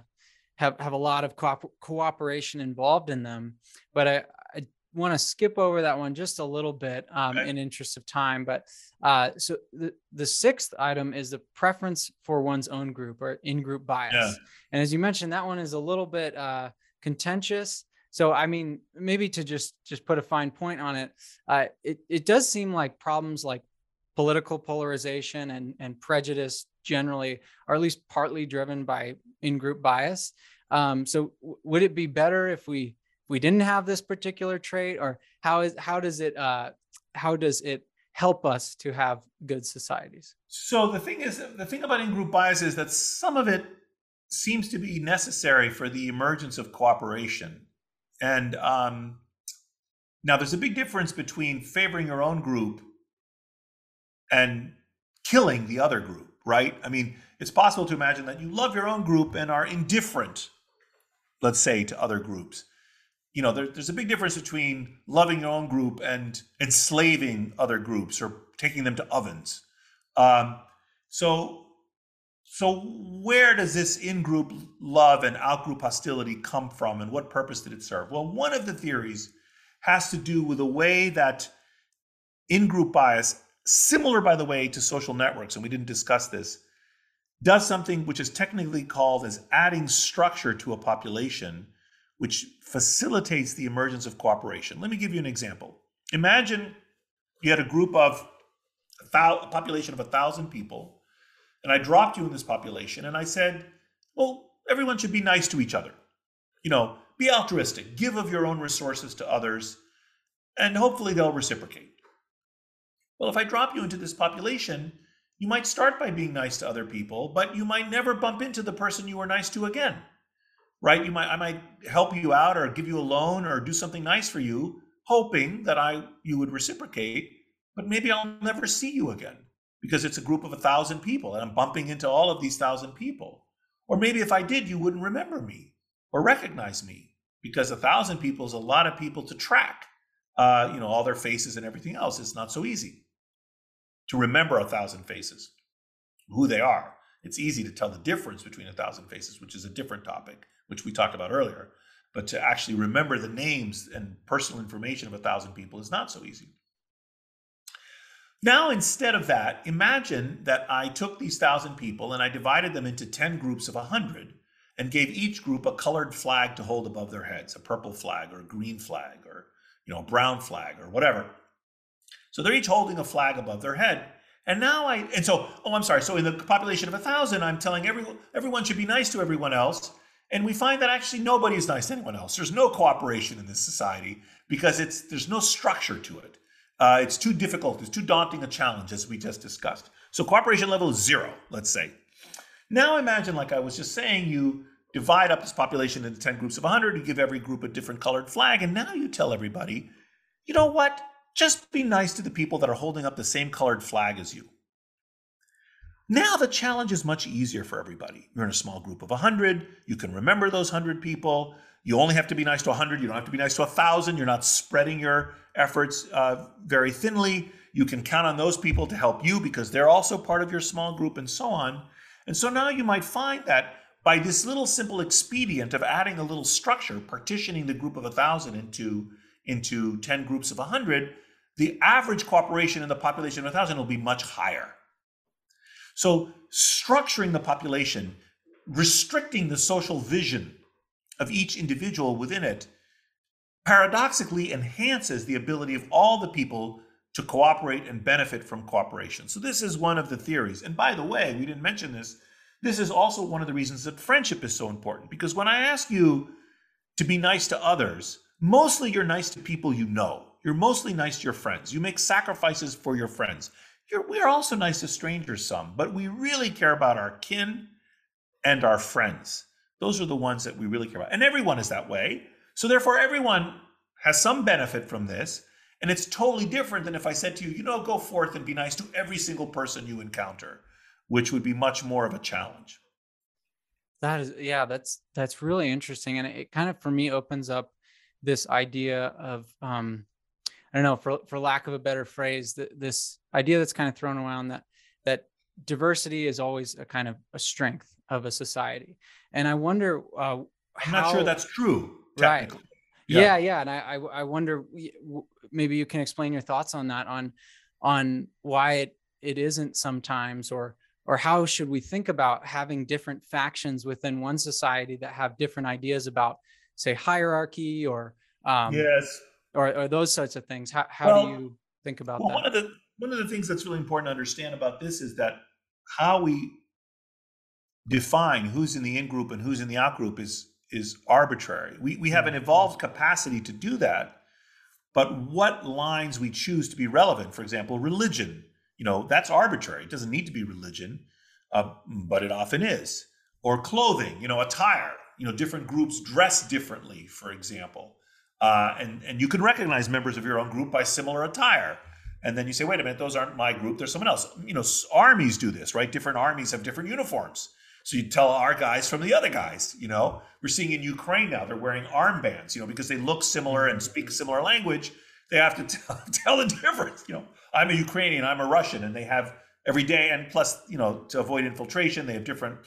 have have a lot of co- cooperation involved in them. But I, I want to skip over that one just a little bit um, okay. in interest of time. But uh, so the the sixth item is the preference for one's own group or in group bias. Yeah. And as you mentioned, that one is a little bit uh, contentious. So I mean, maybe to just just put a fine point on it, uh, it it does seem like problems like political polarization and and prejudice generally are at least partly driven by in-group bias. Um, so w- would it be better if we if we didn't have this particular trait, or how is how does it uh, how does it help us to have good societies? So the thing is, the thing about in-group bias is that some of it seems to be necessary for the emergence of cooperation, and um, now there's a big difference between favoring your own group and killing the other group right? I mean, it's possible to imagine that you love your own group and are indifferent, let's say, to other groups. You know, there, there's a big difference between loving your own group and enslaving other groups or taking them to ovens. Um, so, so where does this in-group love and out-group hostility come from, and what purpose did it serve? Well, one of the theories has to do with the way that in-group bias, similar by the way to social networks, and we didn't discuss this, does something which is technically called as adding structure to a population, which facilitates the emergence of cooperation. Let me give you an example. Imagine you had a group of a, a population of a thousand people, and I dropped you in this population, and I said, well, everyone should be nice to each other. You know, be altruistic, give of your own resources to others, and hopefully they'll reciprocate. Well, if I drop you into this population, you might start by being nice to other people, but you might never bump into the person you were nice to again. Right? You might I might help you out or give you a loan or do something nice for you, hoping that I you would reciprocate, but maybe I'll never see you again because it's a group of a thousand people and I'm bumping into all of these thousand people. Or maybe if I did, you wouldn't remember me or recognize me because a thousand people is a lot of people to track. Uh, you know, all their faces and everything else. It's not so easy to remember a thousand faces, who they are. It's easy to tell the difference between a thousand faces, which is a different topic, which we talked about earlier. But to actually remember the names and personal information of a thousand people is not so easy. Now, instead of that, imagine that I took these thousand people and I divided them into 10 groups of 100 and gave each group a colored flag to hold above their heads a purple flag or a green flag or you know a brown flag or whatever so they're each holding a flag above their head. And now i and so oh i'm sorry. So in the population of a thousand i'm telling everyone everyone should be nice to everyone else. And we find that actually nobody is nice to anyone else. There's no cooperation in this society because it's there's no structure to it. Uh, it's too difficult. It's too daunting a challenge as we just discussed. So cooperation level is zero let's say. Now imagine, like I was just saying, you divide up this population into 10 groups of 100, you give every group a different colored flag, and now you tell everybody, you know what? Just be nice to the people that are holding up the same colored flag as you. Now the challenge is much easier for everybody. You're in a small group of 100, you can remember those 100 people. You only have to be nice to 100, you don't have to be nice to 1,000. You're not spreading your efforts uh, very thinly. You can count on those people to help you because they're also part of your small group and so on. And so now you might find that by this little simple expedient of adding a little structure, partitioning the group of a thousand into, into 10 groups of 100, the average cooperation in the population of a thousand will be much higher. So structuring the population, restricting the social vision of each individual within it, paradoxically enhances the ability of all the people to cooperate and benefit from cooperation. So, this is one of the theories. And by the way, we didn't mention this. This is also one of the reasons that friendship is so important. Because when I ask you to be nice to others, mostly you're nice to people you know. You're mostly nice to your friends. You make sacrifices for your friends. You're, we're also nice to strangers some, but we really care about our kin and our friends. Those are the ones that we really care about. And everyone is that way. So, therefore, everyone has some benefit from this. And it's totally different than if I said to you, you know, go forth and be nice to every single person you encounter, which would be much more of a challenge. That is, yeah, that's that's really interesting, and it kind of for me opens up this idea of, um, I don't know, for for lack of a better phrase, that this idea that's kind of thrown around that that diversity is always a kind of a strength of a society, and I wonder. Uh, I'm not sure that's true. Right. Yeah. yeah, yeah, and I, I wonder maybe you can explain your thoughts on that on on why it, it isn't sometimes or or how should we think about having different factions within one society that have different ideas about say hierarchy or um, yes or, or those sorts of things how, how well, do you think about well, that one of the one of the things that's really important to understand about this is that how we define who's in the in group and who's in the out group is is arbitrary. We, we have an evolved capacity to do that, but what lines we choose to be relevant, for example, religion, you know, that's arbitrary. It doesn't need to be religion, uh, but it often is. Or clothing, you know, attire, you know, different groups dress differently, for example. Uh, and, and you can recognize members of your own group by similar attire. And then you say, wait a minute, those aren't my group, they're someone else. You know, armies do this, right? Different armies have different uniforms. So you tell our guys from the other guys, you know, we're seeing in Ukraine now, they're wearing armbands, you know, because they look similar and speak similar language. They have to tell, tell the difference. You know, I'm a Ukrainian, I'm a Russian, and they have every day. And plus, you know, to avoid infiltration, they have different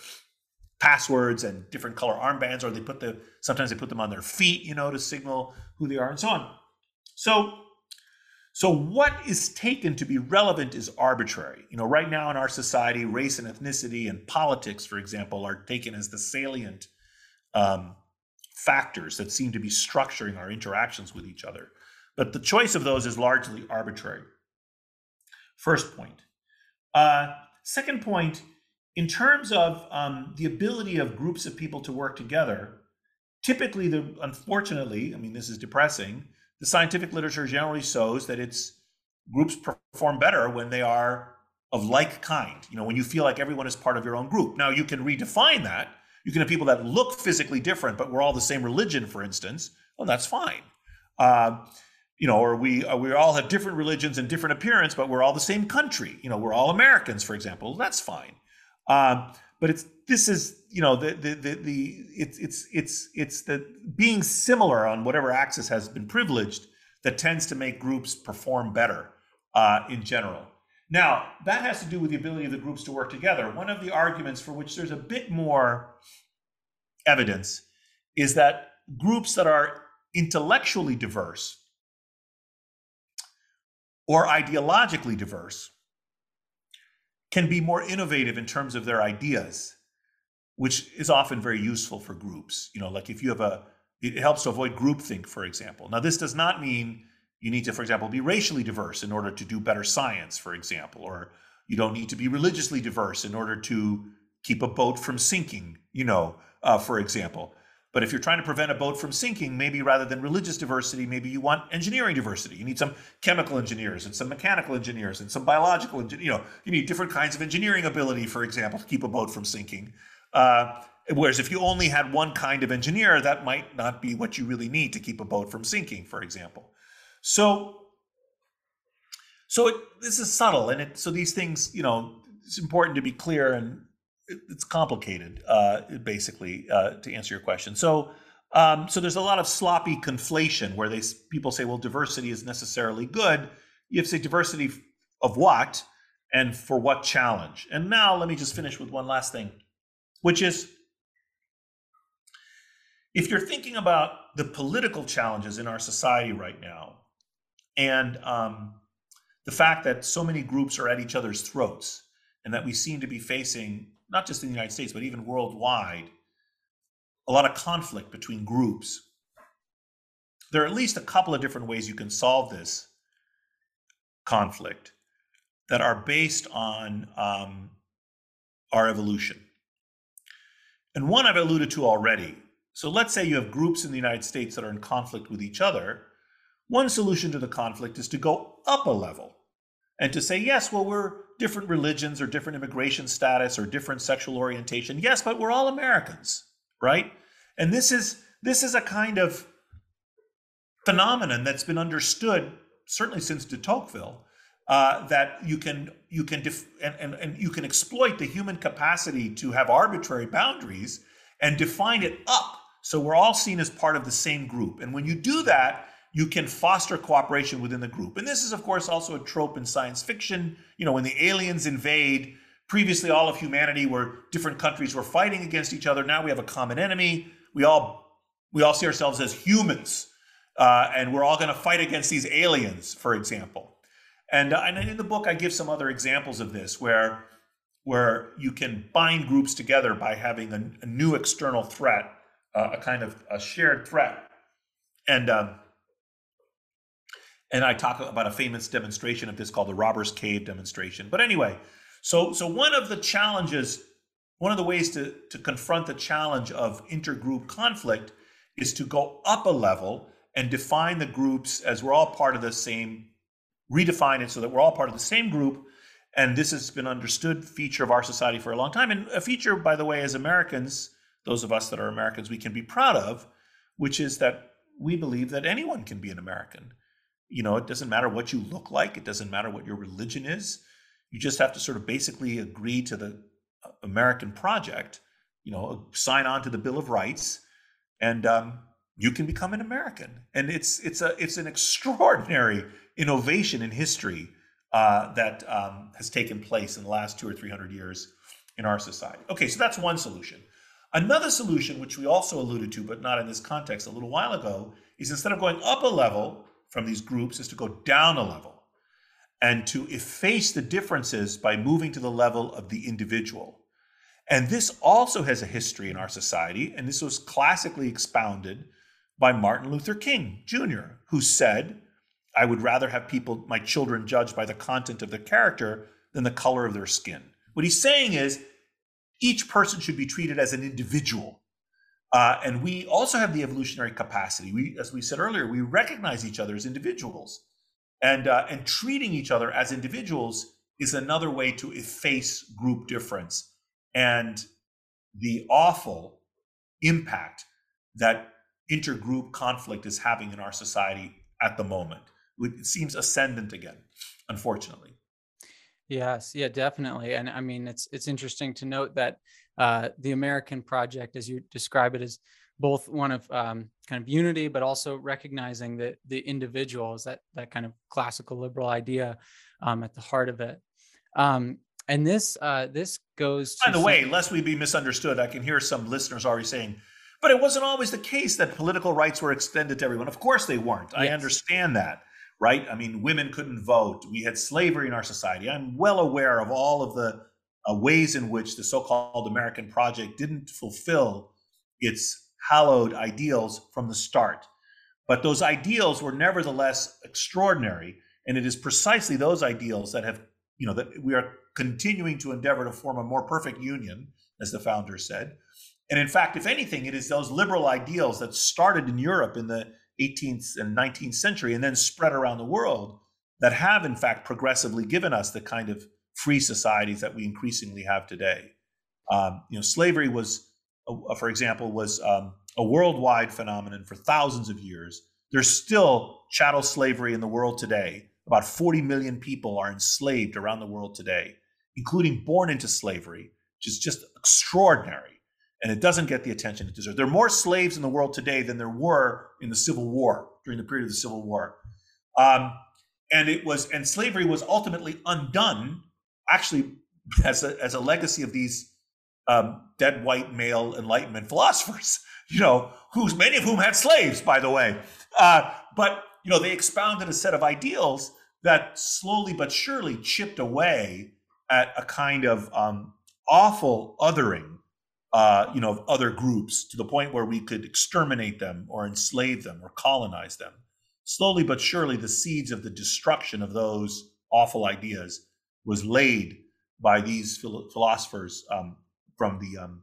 passwords and different color armbands, or they put the sometimes they put them on their feet, you know, to signal who they are, and so on. So, so what is taken to be relevant is arbitrary. You know, right now in our society, race and ethnicity and politics, for example, are taken as the salient um, factors that seem to be structuring our interactions with each other. But the choice of those is largely arbitrary. First point. Uh, second point in terms of um, the ability of groups of people to work together, typically, the unfortunately, I mean, this is depressing. The scientific literature generally shows that it's groups perform better when they are of like kind. You know, when you feel like everyone is part of your own group. Now, you can redefine that. You can have people that look physically different, but we're all the same religion, for instance. Well, that's fine. Uh, you know, or we uh, we all have different religions and different appearance, but we're all the same country. You know, we're all Americans, for example. That's fine. Um, but it's this is you know the the the, the it's it's it's it's the being similar on whatever axis has been privileged that tends to make groups perform better uh, in general. Now that has to do with the ability of the groups to work together. One of the arguments for which there's a bit more evidence is that groups that are intellectually diverse or ideologically diverse can be more innovative in terms of their ideas, which is often very useful for groups. You know, like if you have a, it helps to avoid groupthink, for example. Now, this does not mean you need to, for example, be racially diverse in order to do better science, for example, or you don't need to be religiously diverse in order to keep a boat from sinking, you know, uh, for example. But if you're trying to prevent a boat from sinking, maybe rather than religious diversity, maybe you want engineering diversity. You need some chemical engineers and some mechanical engineers and some biological, you know, you need different kinds of engineering ability, for example, to keep a boat from sinking. Uh, whereas if you only had one kind of engineer, that might not be what you really need to keep a boat from sinking, for example. So, so it, this is subtle, and it, so these things, you know, it's important to be clear and it's complicated, uh, basically, uh, to answer your question. So, um, so there's a lot of sloppy conflation where they people say, well, diversity is necessarily good. You have to say diversity of what and for what challenge. And now let me just finish with one last thing, which is if you're thinking about the political challenges in our society right now, and um, the fact that so many groups are at each other's throats, and that we seem to be facing not just in the United States, but even worldwide, a lot of conflict between groups. There are at least a couple of different ways you can solve this conflict that are based on um, our evolution. And one I've alluded to already. So let's say you have groups in the United States that are in conflict with each other. One solution to the conflict is to go up a level and to say, yes, well, we're different religions or different immigration status or different sexual orientation. Yes, but we're all Americans, right? And this is this is a kind of phenomenon that's been understood certainly since de Tocqueville uh, that you can you can def- and, and, and you can exploit the human capacity to have arbitrary boundaries and define it up so we're all seen as part of the same group. And when you do that, you can foster cooperation within the group. And this is, of course, also a trope in science fiction. You know, when the aliens invade, previously all of humanity were different countries were fighting against each other. Now we have a common enemy. We all we all see ourselves as humans, uh, and we're all going to fight against these aliens, for example. And, uh, and in the book, I give some other examples of this where where you can bind groups together by having a, a new external threat, uh, a kind of a shared threat, and um, and I talk about a famous demonstration of this called the Robbers Cave demonstration. But anyway, so so one of the challenges, one of the ways to to confront the challenge of intergroup conflict is to go up a level and define the groups as we're all part of the same redefine it so that we're all part of the same group. And this has been understood feature of our society for a long time. And a feature by the way as Americans those of us that are Americans we can be proud of which is that we believe that anyone can be an American you know, it doesn't matter what you look like, it doesn't matter what your religion is. You just have to sort of basically agree to the uh, American project, you know, sign on to the Bill of Rights, and um, you can become an American. And it's it's a it's an extraordinary innovation in history uh, that um, has taken place in the last two or three hundred years in our society. Okay, so that's one solution. Another solution, which we also alluded to, but not in this context a little while ago, is instead of going up a level from these groups, is to go down a level and to efface the differences by moving to the level of the individual. And this also has a history in our society, and this was classically expounded by Martin Luther King Jr., who said, I would rather have people, my children, judged by the content of their character than the color of their skin. What he's saying is each person should be treated as an individual. Uh, and we also have the evolutionary capacity. We, as we said earlier, we recognize each other as individuals. And, uh, and treating each other as individuals is another way to efface group difference and the awful impact that intergroup conflict is having in our society at the moment. It seems ascendant again, unfortunately. Yes, yeah, definitely. And I mean, it's it's interesting to note that uh, the American project, as you describe it, is both one of um, kind of unity, but also recognizing that the individual is that that kind of classical liberal idea um, at the heart of it. Um, and this uh, this goes. By the way, lest we be misunderstood, I can hear some listeners already saying, "But it wasn't always the case that political rights were extended to everyone." Of course, they weren't. Yes. I understand that, right? I mean, women couldn't vote. We had slavery in our society. I'm well aware of all of the uh, ways in which the so-called American project didn't fulfill its hallowed ideals from the start. But those ideals were nevertheless extraordinary, and it is precisely those ideals that have, you know, that we are continuing to endeavor to form a more perfect union, as the founder said. And in fact, if anything, it is those liberal ideals that started in Europe in the 18th and 19th century and then spread around the world that have, in fact, progressively given us the kind of free societies that we increasingly have today. Um, you know, slavery was, uh, for example, was um, a worldwide phenomenon for thousands of years. There's still chattel slavery in the world today. About 40 million people are enslaved around the world today including born into slavery, which is just extraordinary. And it doesn't get the attention it deserves. There are more slaves in the world today than there were in the Civil War, during the period of the Civil War. Um, and it was, and slavery was ultimately undone, actually, as a, as a legacy of these um, dead white male Enlightenment philosophers, you know, whose many of whom had slaves, by the way. Uh, but you know, they expounded a set of ideals that slowly but surely chipped away at a kind of um, awful othering, uh, you know, of other groups to the point where we could exterminate them or enslave them or colonize them. Slowly but surely, the seeds of the destruction of those awful ideas was laid by these philosophers um, from the um,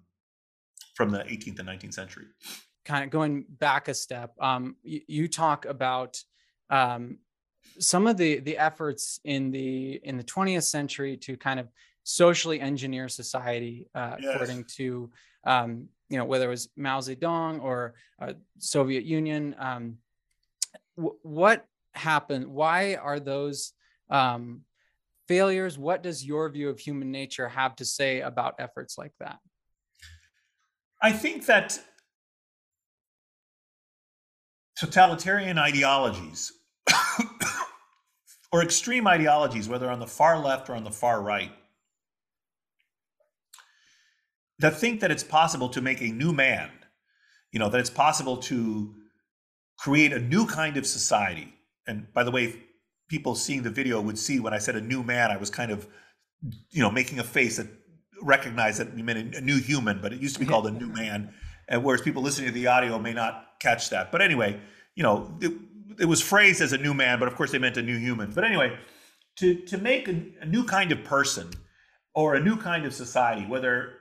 from the 18th and 19th century. Kind of going back a step, um, you, you, talk about um, some of the the efforts in the in the 20th century to kind of socially engineer society uh, yes. according to um, you know whether it was Mao Zedong or uh, Soviet Union. Um, w- what happened? Why are those um, failures? What does your view of human nature have to say about efforts like that? I think that totalitarian ideologies or extreme ideologies, whether on the far left or on the far right, that think that it's possible to make a new man, you know, that it's possible to create a new kind of society. And by the way, people seeing the video would see when I said a new man, I was kind of, you know, making a face that recognized that we meant a new human, but it used to be called a new man. And whereas people listening to the audio may not catch that. But anyway, you know, it, it was phrased as a new man, but of course they meant a new human. But anyway, to to make a, a new kind of person or a new kind of society, whether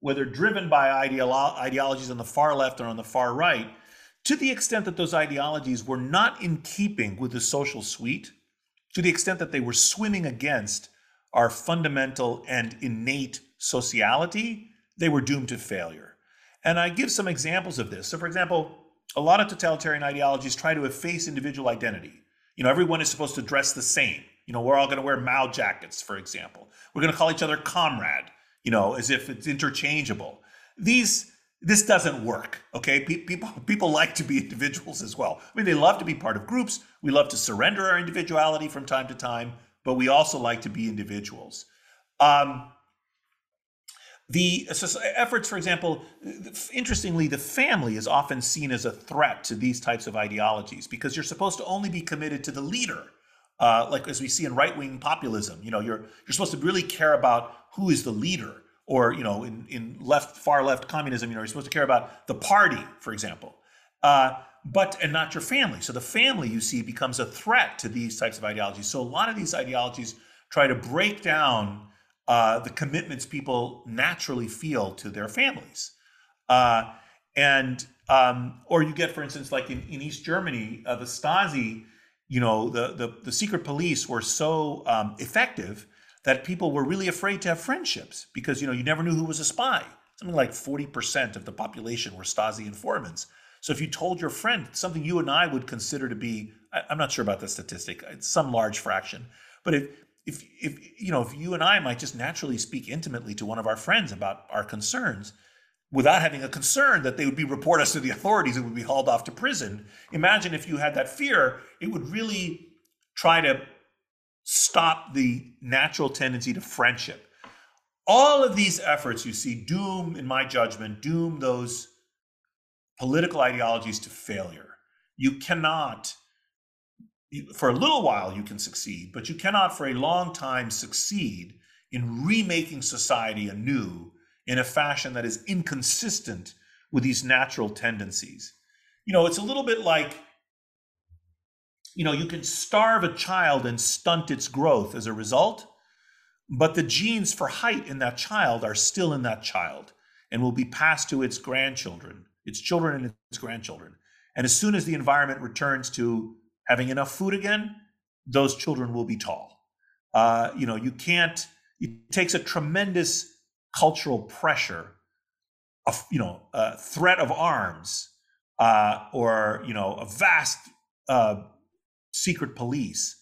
whether driven by ideolo- ideologies on the far left or on the far right, to the extent that those ideologies were not in keeping with the social suite, to the extent that they were swimming against our fundamental and innate sociality, they were doomed to failure. And I give some examples of this. So, for example, a lot of totalitarian ideologies try to efface individual identity. You know, everyone is supposed to dress the same. You know, we're all going to wear Mao jackets, for example. We're going to call each other comrade, you know, as if it's interchangeable. These this doesn't work. Okay, people people like to be individuals as well. I mean, they love to be part of groups. We love to surrender our individuality from time to time. but we also like to be individuals. Um, the efforts, for example, interestingly, the family is often seen as a threat to these types of ideologies because you're supposed to only be committed to the leader. Uh, like as we see in right-wing populism, you know, you're you're supposed to really care about who is the leader, or you know, in in left far left communism, you know, you're supposed to care about the party, for example, uh, but and not your family. So the family you see becomes a threat to these types of ideologies. So a lot of these ideologies try to break down uh, the commitments people naturally feel to their families. Uh, and um, or you get, for instance, like in, in East Germany, uh, the Stasi, you know, the, the, the secret police were so um, effective that people were really afraid to have friendships because you know you never knew who was a spy. Something like forty percent of the population were Stasi informants. So if you told your friend something you and I would consider to be, I, I'm not sure about the statistic, it's some large fraction, but if if if you know if you and I might just naturally speak intimately to one of our friends about our concerns without having a concern that they would be report us to the authorities and would be hauled off to prison. Imagine if you had that fear, it would really try to stop the natural tendency to friendship. All of these efforts you see doom, in my judgment, doom those political ideologies to failure. You cannot for a little while you can succeed, but you cannot for a long time succeed in remaking society anew in a fashion that is inconsistent with these natural tendencies. You know, it's a little bit like, you know, you can starve a child and stunt its growth as a result, but the genes for height in that child are still in that child and will be passed to its grandchildren, its children and its grandchildren. And as soon as the environment returns to having enough food again, those children will be tall. Uh, you know, you can't, it takes a tremendous cultural pressure, of, you know, a threat of arms, uh, or, you know, a vast uh, secret police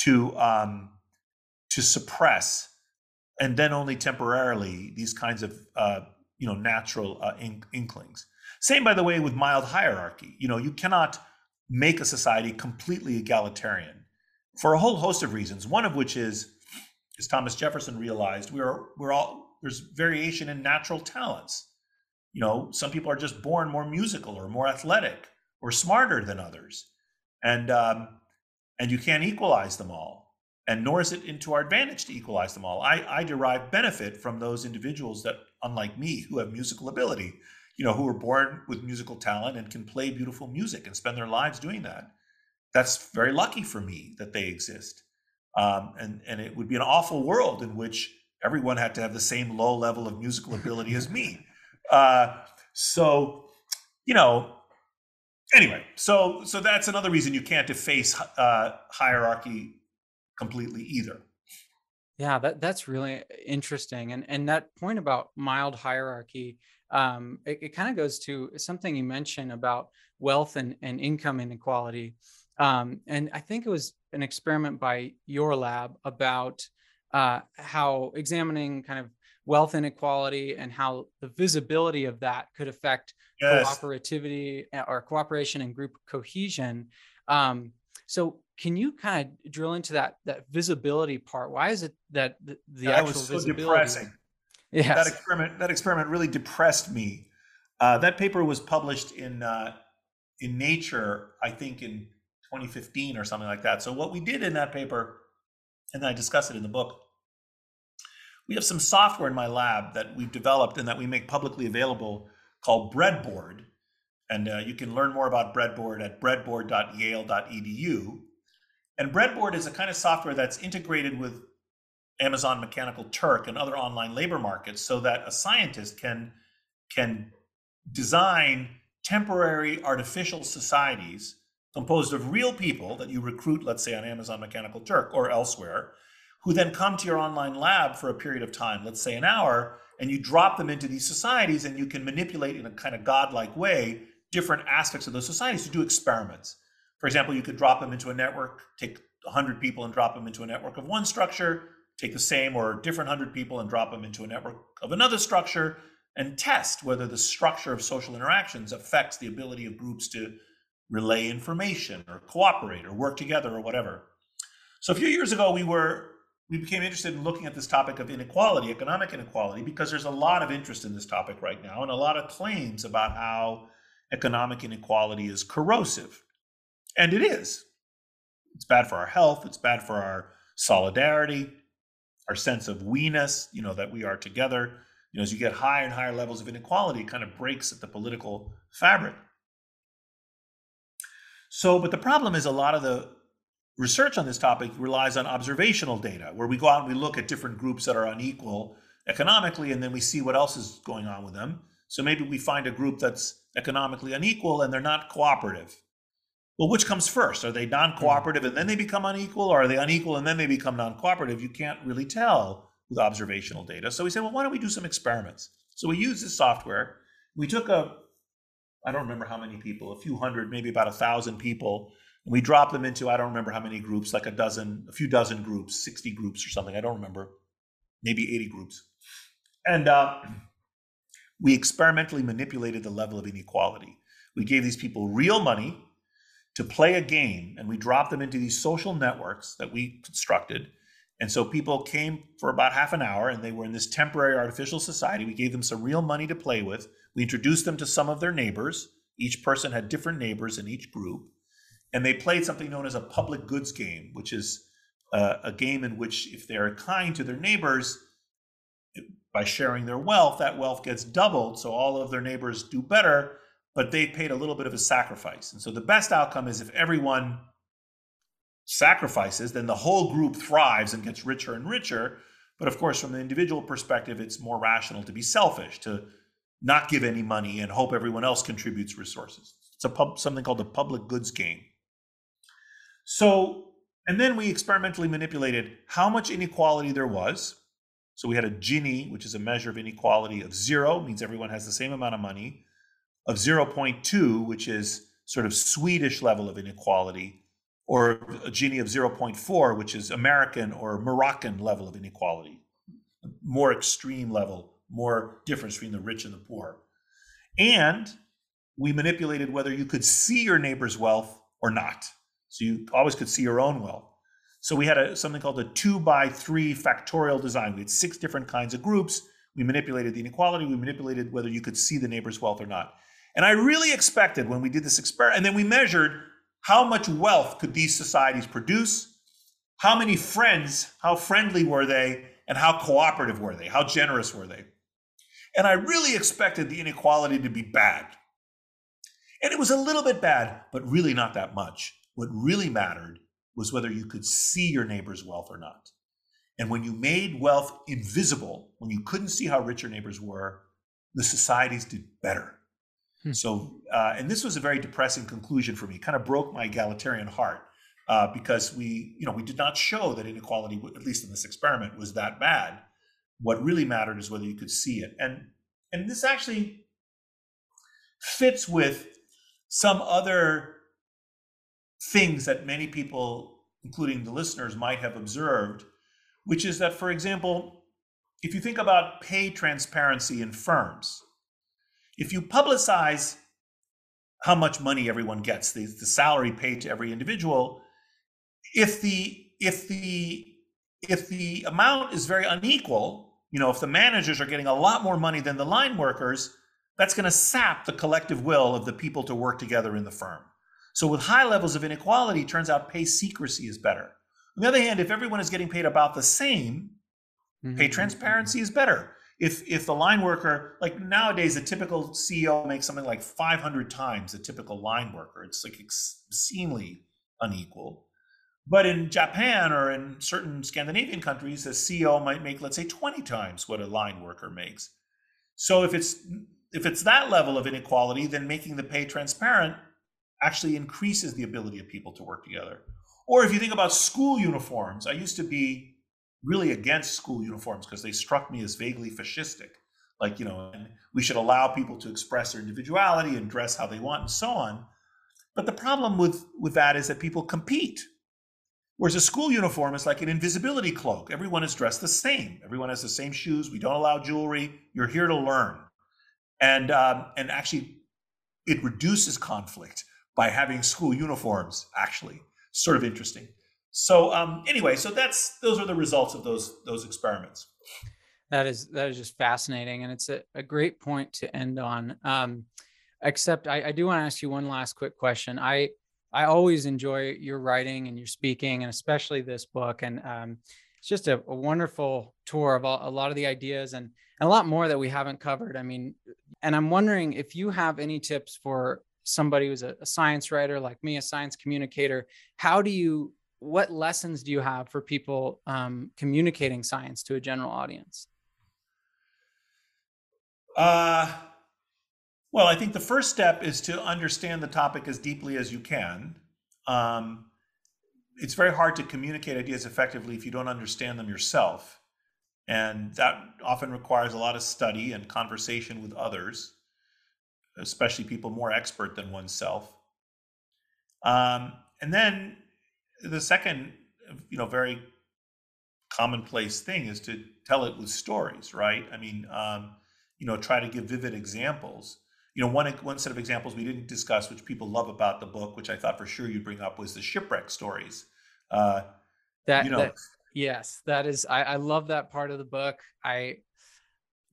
to, um, to suppress, and then only temporarily, these kinds of, uh, you know, natural uh, inklings. Same, by the way, with mild hierarchy. You know, you cannot make a society completely egalitarian for a whole host of reasons. One of which is, as Thomas Jefferson realized, we're we're all there's variation in natural talents. You know, some people are just born more musical or more athletic or smarter than others, and um, and you can't equalize them all. And nor is it into our advantage to equalize them all. I, I derive benefit from those individuals that, unlike me, who have musical ability you know, who were born with musical talent and can play beautiful music and spend their lives doing that. That's very lucky for me that they exist. Um, and and it would be an awful world in which everyone had to have the same low level of musical ability as me. Uh, so, you know, anyway, so so that's another reason you can't deface uh, hierarchy completely either. Yeah, that that's really interesting, and and that point about mild hierarchy um, it, it kind of goes to something you mentioned about wealth and, and income inequality. Um, and I think it was an experiment by your lab about uh, how examining kind of wealth inequality and how the visibility of that could affect yes. cooperativity eh, or cooperation and group cohesion. Um, so can you kind of drill into that that visibility part? Why is it that the, the that actual was so visibility? Depressing. Yes. That experiment that experiment really depressed me. Uh, that paper was published in uh, in Nature, I think, in 2015 or something like that. So what we did in that paper, and I discuss it in the book, we have some software in my lab that we've developed and that we make publicly available called Breadboard, and uh, you can learn more about Breadboard at breadboard.yale.edu. And Breadboard is a kind of software that's integrated with Amazon Mechanical Turk and other online labor markets so that a scientist can can design temporary artificial societies composed of real people that you recruit, let's say on Amazon Mechanical Turk or elsewhere, who then come to your online lab for a period of time, let's say an hour, and you drop them into these societies and you can manipulate in a kind of godlike way different aspects of those societies to do experiments. For example, you could drop them into a network, take 100 people and drop them into a network of one structure, take the same or different hundred people and drop them into a network of another structure and test whether the structure of social interactions affects the ability of groups to relay information or cooperate or work together or whatever. So a few years ago, we were we became interested in looking at this topic of inequality, economic inequality, because there's a lot of interest in this topic right now and a lot of claims about how economic inequality is corrosive. And it is. It's bad for our health, it's bad for our solidarity, our sense of we-ness, you know, that we are together. You know, as you get higher and higher levels of inequality, it kind of breaks at the political fabric. So, but the problem is a lot of the research on this topic relies on observational data, where we go out and we look at different groups that are unequal economically, and then we see what else is going on with them. So maybe we find a group that's economically unequal and they're not cooperative. Well, which comes first? Are they non cooperative and then they become unequal, or are they unequal and then they become non cooperative? You can't really tell with observational data. So we said, well, why don't we do some experiments? So we used this software. We took a, I don't remember how many people, a few hundred, maybe about a thousand people, we dropped them into, I don't remember how many groups, like a dozen, a few dozen groups, 60 groups or something. I don't remember, maybe 80 groups. And uh, we experimentally manipulated the level of inequality. We gave these people real money to play a game, and we dropped them into these social networks that we constructed. And so people came for about half an hour and they were in this temporary artificial society. We gave them some real money to play with. We introduced them to some of their neighbors. Each person had different neighbors in each group and they played something known as a public goods game, which is uh, a game in which if they're kind to their neighbors by sharing their wealth, that wealth gets doubled. So all of their neighbors do better, but they paid a little bit of a sacrifice. And so the best outcome is if everyone sacrifices, then the whole group thrives and gets richer and richer. But of course, from the individual perspective, it's more rational to be selfish, to not give any money and hope everyone else contributes resources. It's a pub, something called the public goods game. So, and then we experimentally manipulated how much inequality there was. So we had a Gini, which is a measure of inequality of zero, means everyone has the same amount of money, of 0.2, which is sort of Swedish level of inequality, or a Gini of 0.4, which is American or Moroccan level of inequality, more extreme level, more difference between the rich and the poor. And we manipulated whether you could see your neighbor's wealth or not. So you always could see your own wealth. So we had a, something called a two by three factorial design. We had six different kinds of groups. We manipulated the inequality. We manipulated whether you could see the neighbor's wealth or not. And I really expected when we did this experiment, and then we measured how much wealth could these societies produce, how many friends, how friendly were they, and how cooperative were they, how generous were they. And I really expected the inequality to be bad. And it was a little bit bad, but really not that much. What really mattered was whether you could see your neighbor's wealth or not. And when you made wealth invisible, when you couldn't see how rich your neighbors were, the societies did better. Hmm. So, uh, and this was a very depressing conclusion for me. It kind of broke my egalitarian heart uh, because we, you know, we did not show that inequality, at least in this experiment, was that bad. What really mattered is whether you could see it, and and this actually fits with some other things that many people, including the listeners, might have observed, which is that, for example, if you think about pay transparency in firms, if you publicize how much money everyone gets, the, the salary paid to every individual, if the if the if the amount is very unequal, you know, if the managers are getting a lot more money than the line workers, that's going to sap the collective will of the people to work together in the firm. So with high levels of inequality, turns out pay secrecy is better. On the other hand, if everyone is getting paid about the same, mm-hmm. pay transparency is better. If if the line worker, like nowadays, a typical CEO makes something like 500 times a typical line worker. It's like obscenely unequal. But in Japan or in certain Scandinavian countries, a CEO might make, let's say, 20 times what a line worker makes. So if it's if it's that level of inequality, then making the pay transparent actually increases the ability of people to work together. Or if you think about school uniforms, I used to be really against school uniforms because they struck me as vaguely fascistic. Like, you know, we should allow people to express their individuality and dress how they want and so on. But the problem with, with that is that people compete. Whereas a school uniform is like an invisibility cloak. Everyone is dressed the same. Everyone has the same shoes. We don't allow jewelry. You're here to learn. And, um, and actually, it reduces conflict by having school uniforms, actually. Sort of interesting. So um, anyway, so that's those are the results of those those experiments. That is that is just fascinating, and it's a, a great point to end on. Um, except I, I do want to ask you one last quick question. I I always enjoy your writing and your speaking, and especially this book. And um, it's just a, a, wonderful tour of all, a lot of the ideas and, and a lot more that we haven't covered. I mean, and I'm wondering if you have any tips for somebody who's a, a science writer like me, a science communicator. How do you what lessons do you have for people um, communicating science to a general audience? Uh, well, I think the first step is to understand the topic as deeply as you can. Um, it's very hard to communicate ideas effectively if you don't understand them yourself. And that often requires a lot of study and conversation with others, especially people more expert than oneself. Um, and then the second, you know, very commonplace thing is to tell it with stories, right? I mean, um, you know, try to give vivid examples you know, one one set of examples we didn't discuss, which people love about the book, which I thought for sure you'd bring up, was the shipwreck stories. Uh, that, you know, that, yes, that is. I, I love that part of the book. I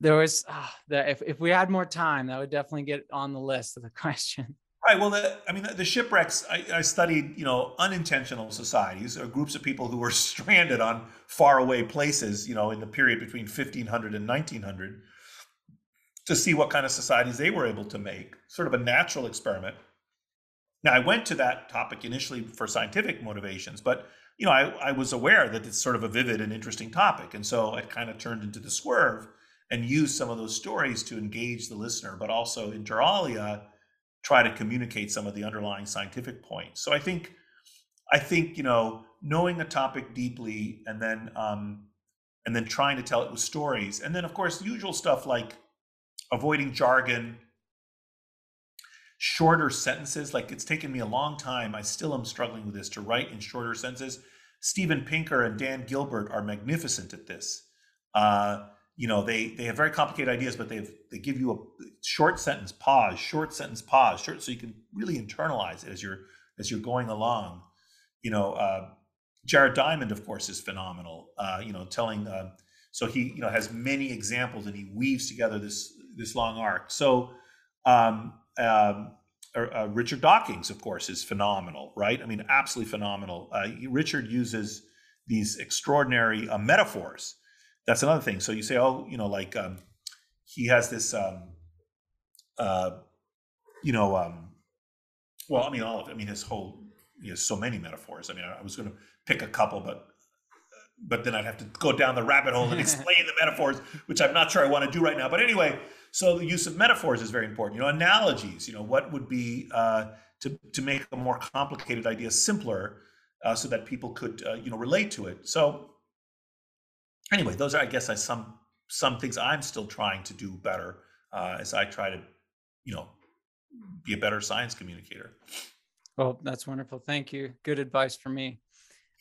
there was uh, if if we had more time, that would definitely get on the list of the question. Right. Well, the, I mean, the, the shipwrecks. I, I, studied, you know, unintentional societies or groups of people who were stranded on faraway places, you know, in the period between 1500 and 1900 to see what kind of societies they were able to make, sort of a natural experiment. Now, I went to that topic initially for scientific motivations, but you know, I, I was aware that it's sort of a vivid and interesting topic, and so it kind of turned into the swerve and use some of those stories to engage the listener, but also inter alia try to communicate some of the underlying scientific points. So I think, I think you know, knowing a topic deeply and then um, and then trying to tell it with stories, and then of course the usual stuff like avoiding jargon, shorter sentences. Like it's taken me a long time. I still am struggling with this to write in shorter sentences. Steven Pinker and Dan Gilbert are magnificent at this. Uh, you know, they they have very complicated ideas, but they they give you a short sentence, pause, short sentence, pause, short, so you can really internalize it as you're as you're going along. You know, uh, Jared Diamond, of course, is phenomenal. Uh, you know, telling uh, so he you know has many examples and he weaves together this this long arc. So um, um, uh, Richard Dawkins, of course, is phenomenal, right? I mean, absolutely phenomenal. Uh, Richard uses these extraordinary uh, metaphors. That's another thing. So you say, oh, you know, like um, he has this, um, uh, you know, um, well, I mean, all of it. I mean, his whole, he has so many metaphors. I mean, I was going to pick a couple, but but then I'd have to go down the rabbit hole and explain the metaphors, which I'm not sure I want to do right now. But anyway, so the use of metaphors is very important. You know, analogies. You know, what would be uh, to to make a more complicated idea simpler, uh, so that people could uh, you know relate to it. So anyway, those are I guess I some some things I'm still trying to do better uh, as I try to you know be a better science communicator. Well, that's wonderful. Thank you. Good advice for me.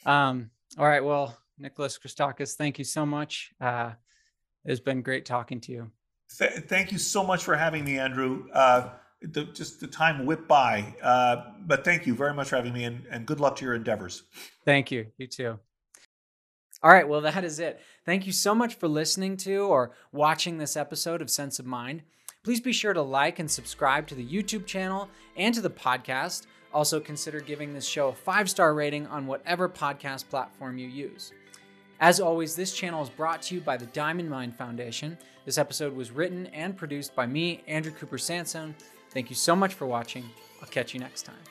Um, all right. Well, Nicholas Christakis, thank you so much. Uh, it's been great talking to you. Th- thank you so much for having me, Andrew. Uh, the, just the time whipped by, uh, but thank you very much for having me, and, and good luck to your endeavors. Thank you. You too. All right, well, that is it. Thank you so much for listening to or watching this episode of Sense of Mind. Please be sure to like and subscribe to the YouTube channel and to the podcast. Also, consider giving this show a five star rating on whatever podcast platform you use. As always, this channel is brought to you by the Diamond Mind Foundation. This episode was written and produced by me, Andrew Cooper Sansone. Thank you so much for watching. I'll catch you next time.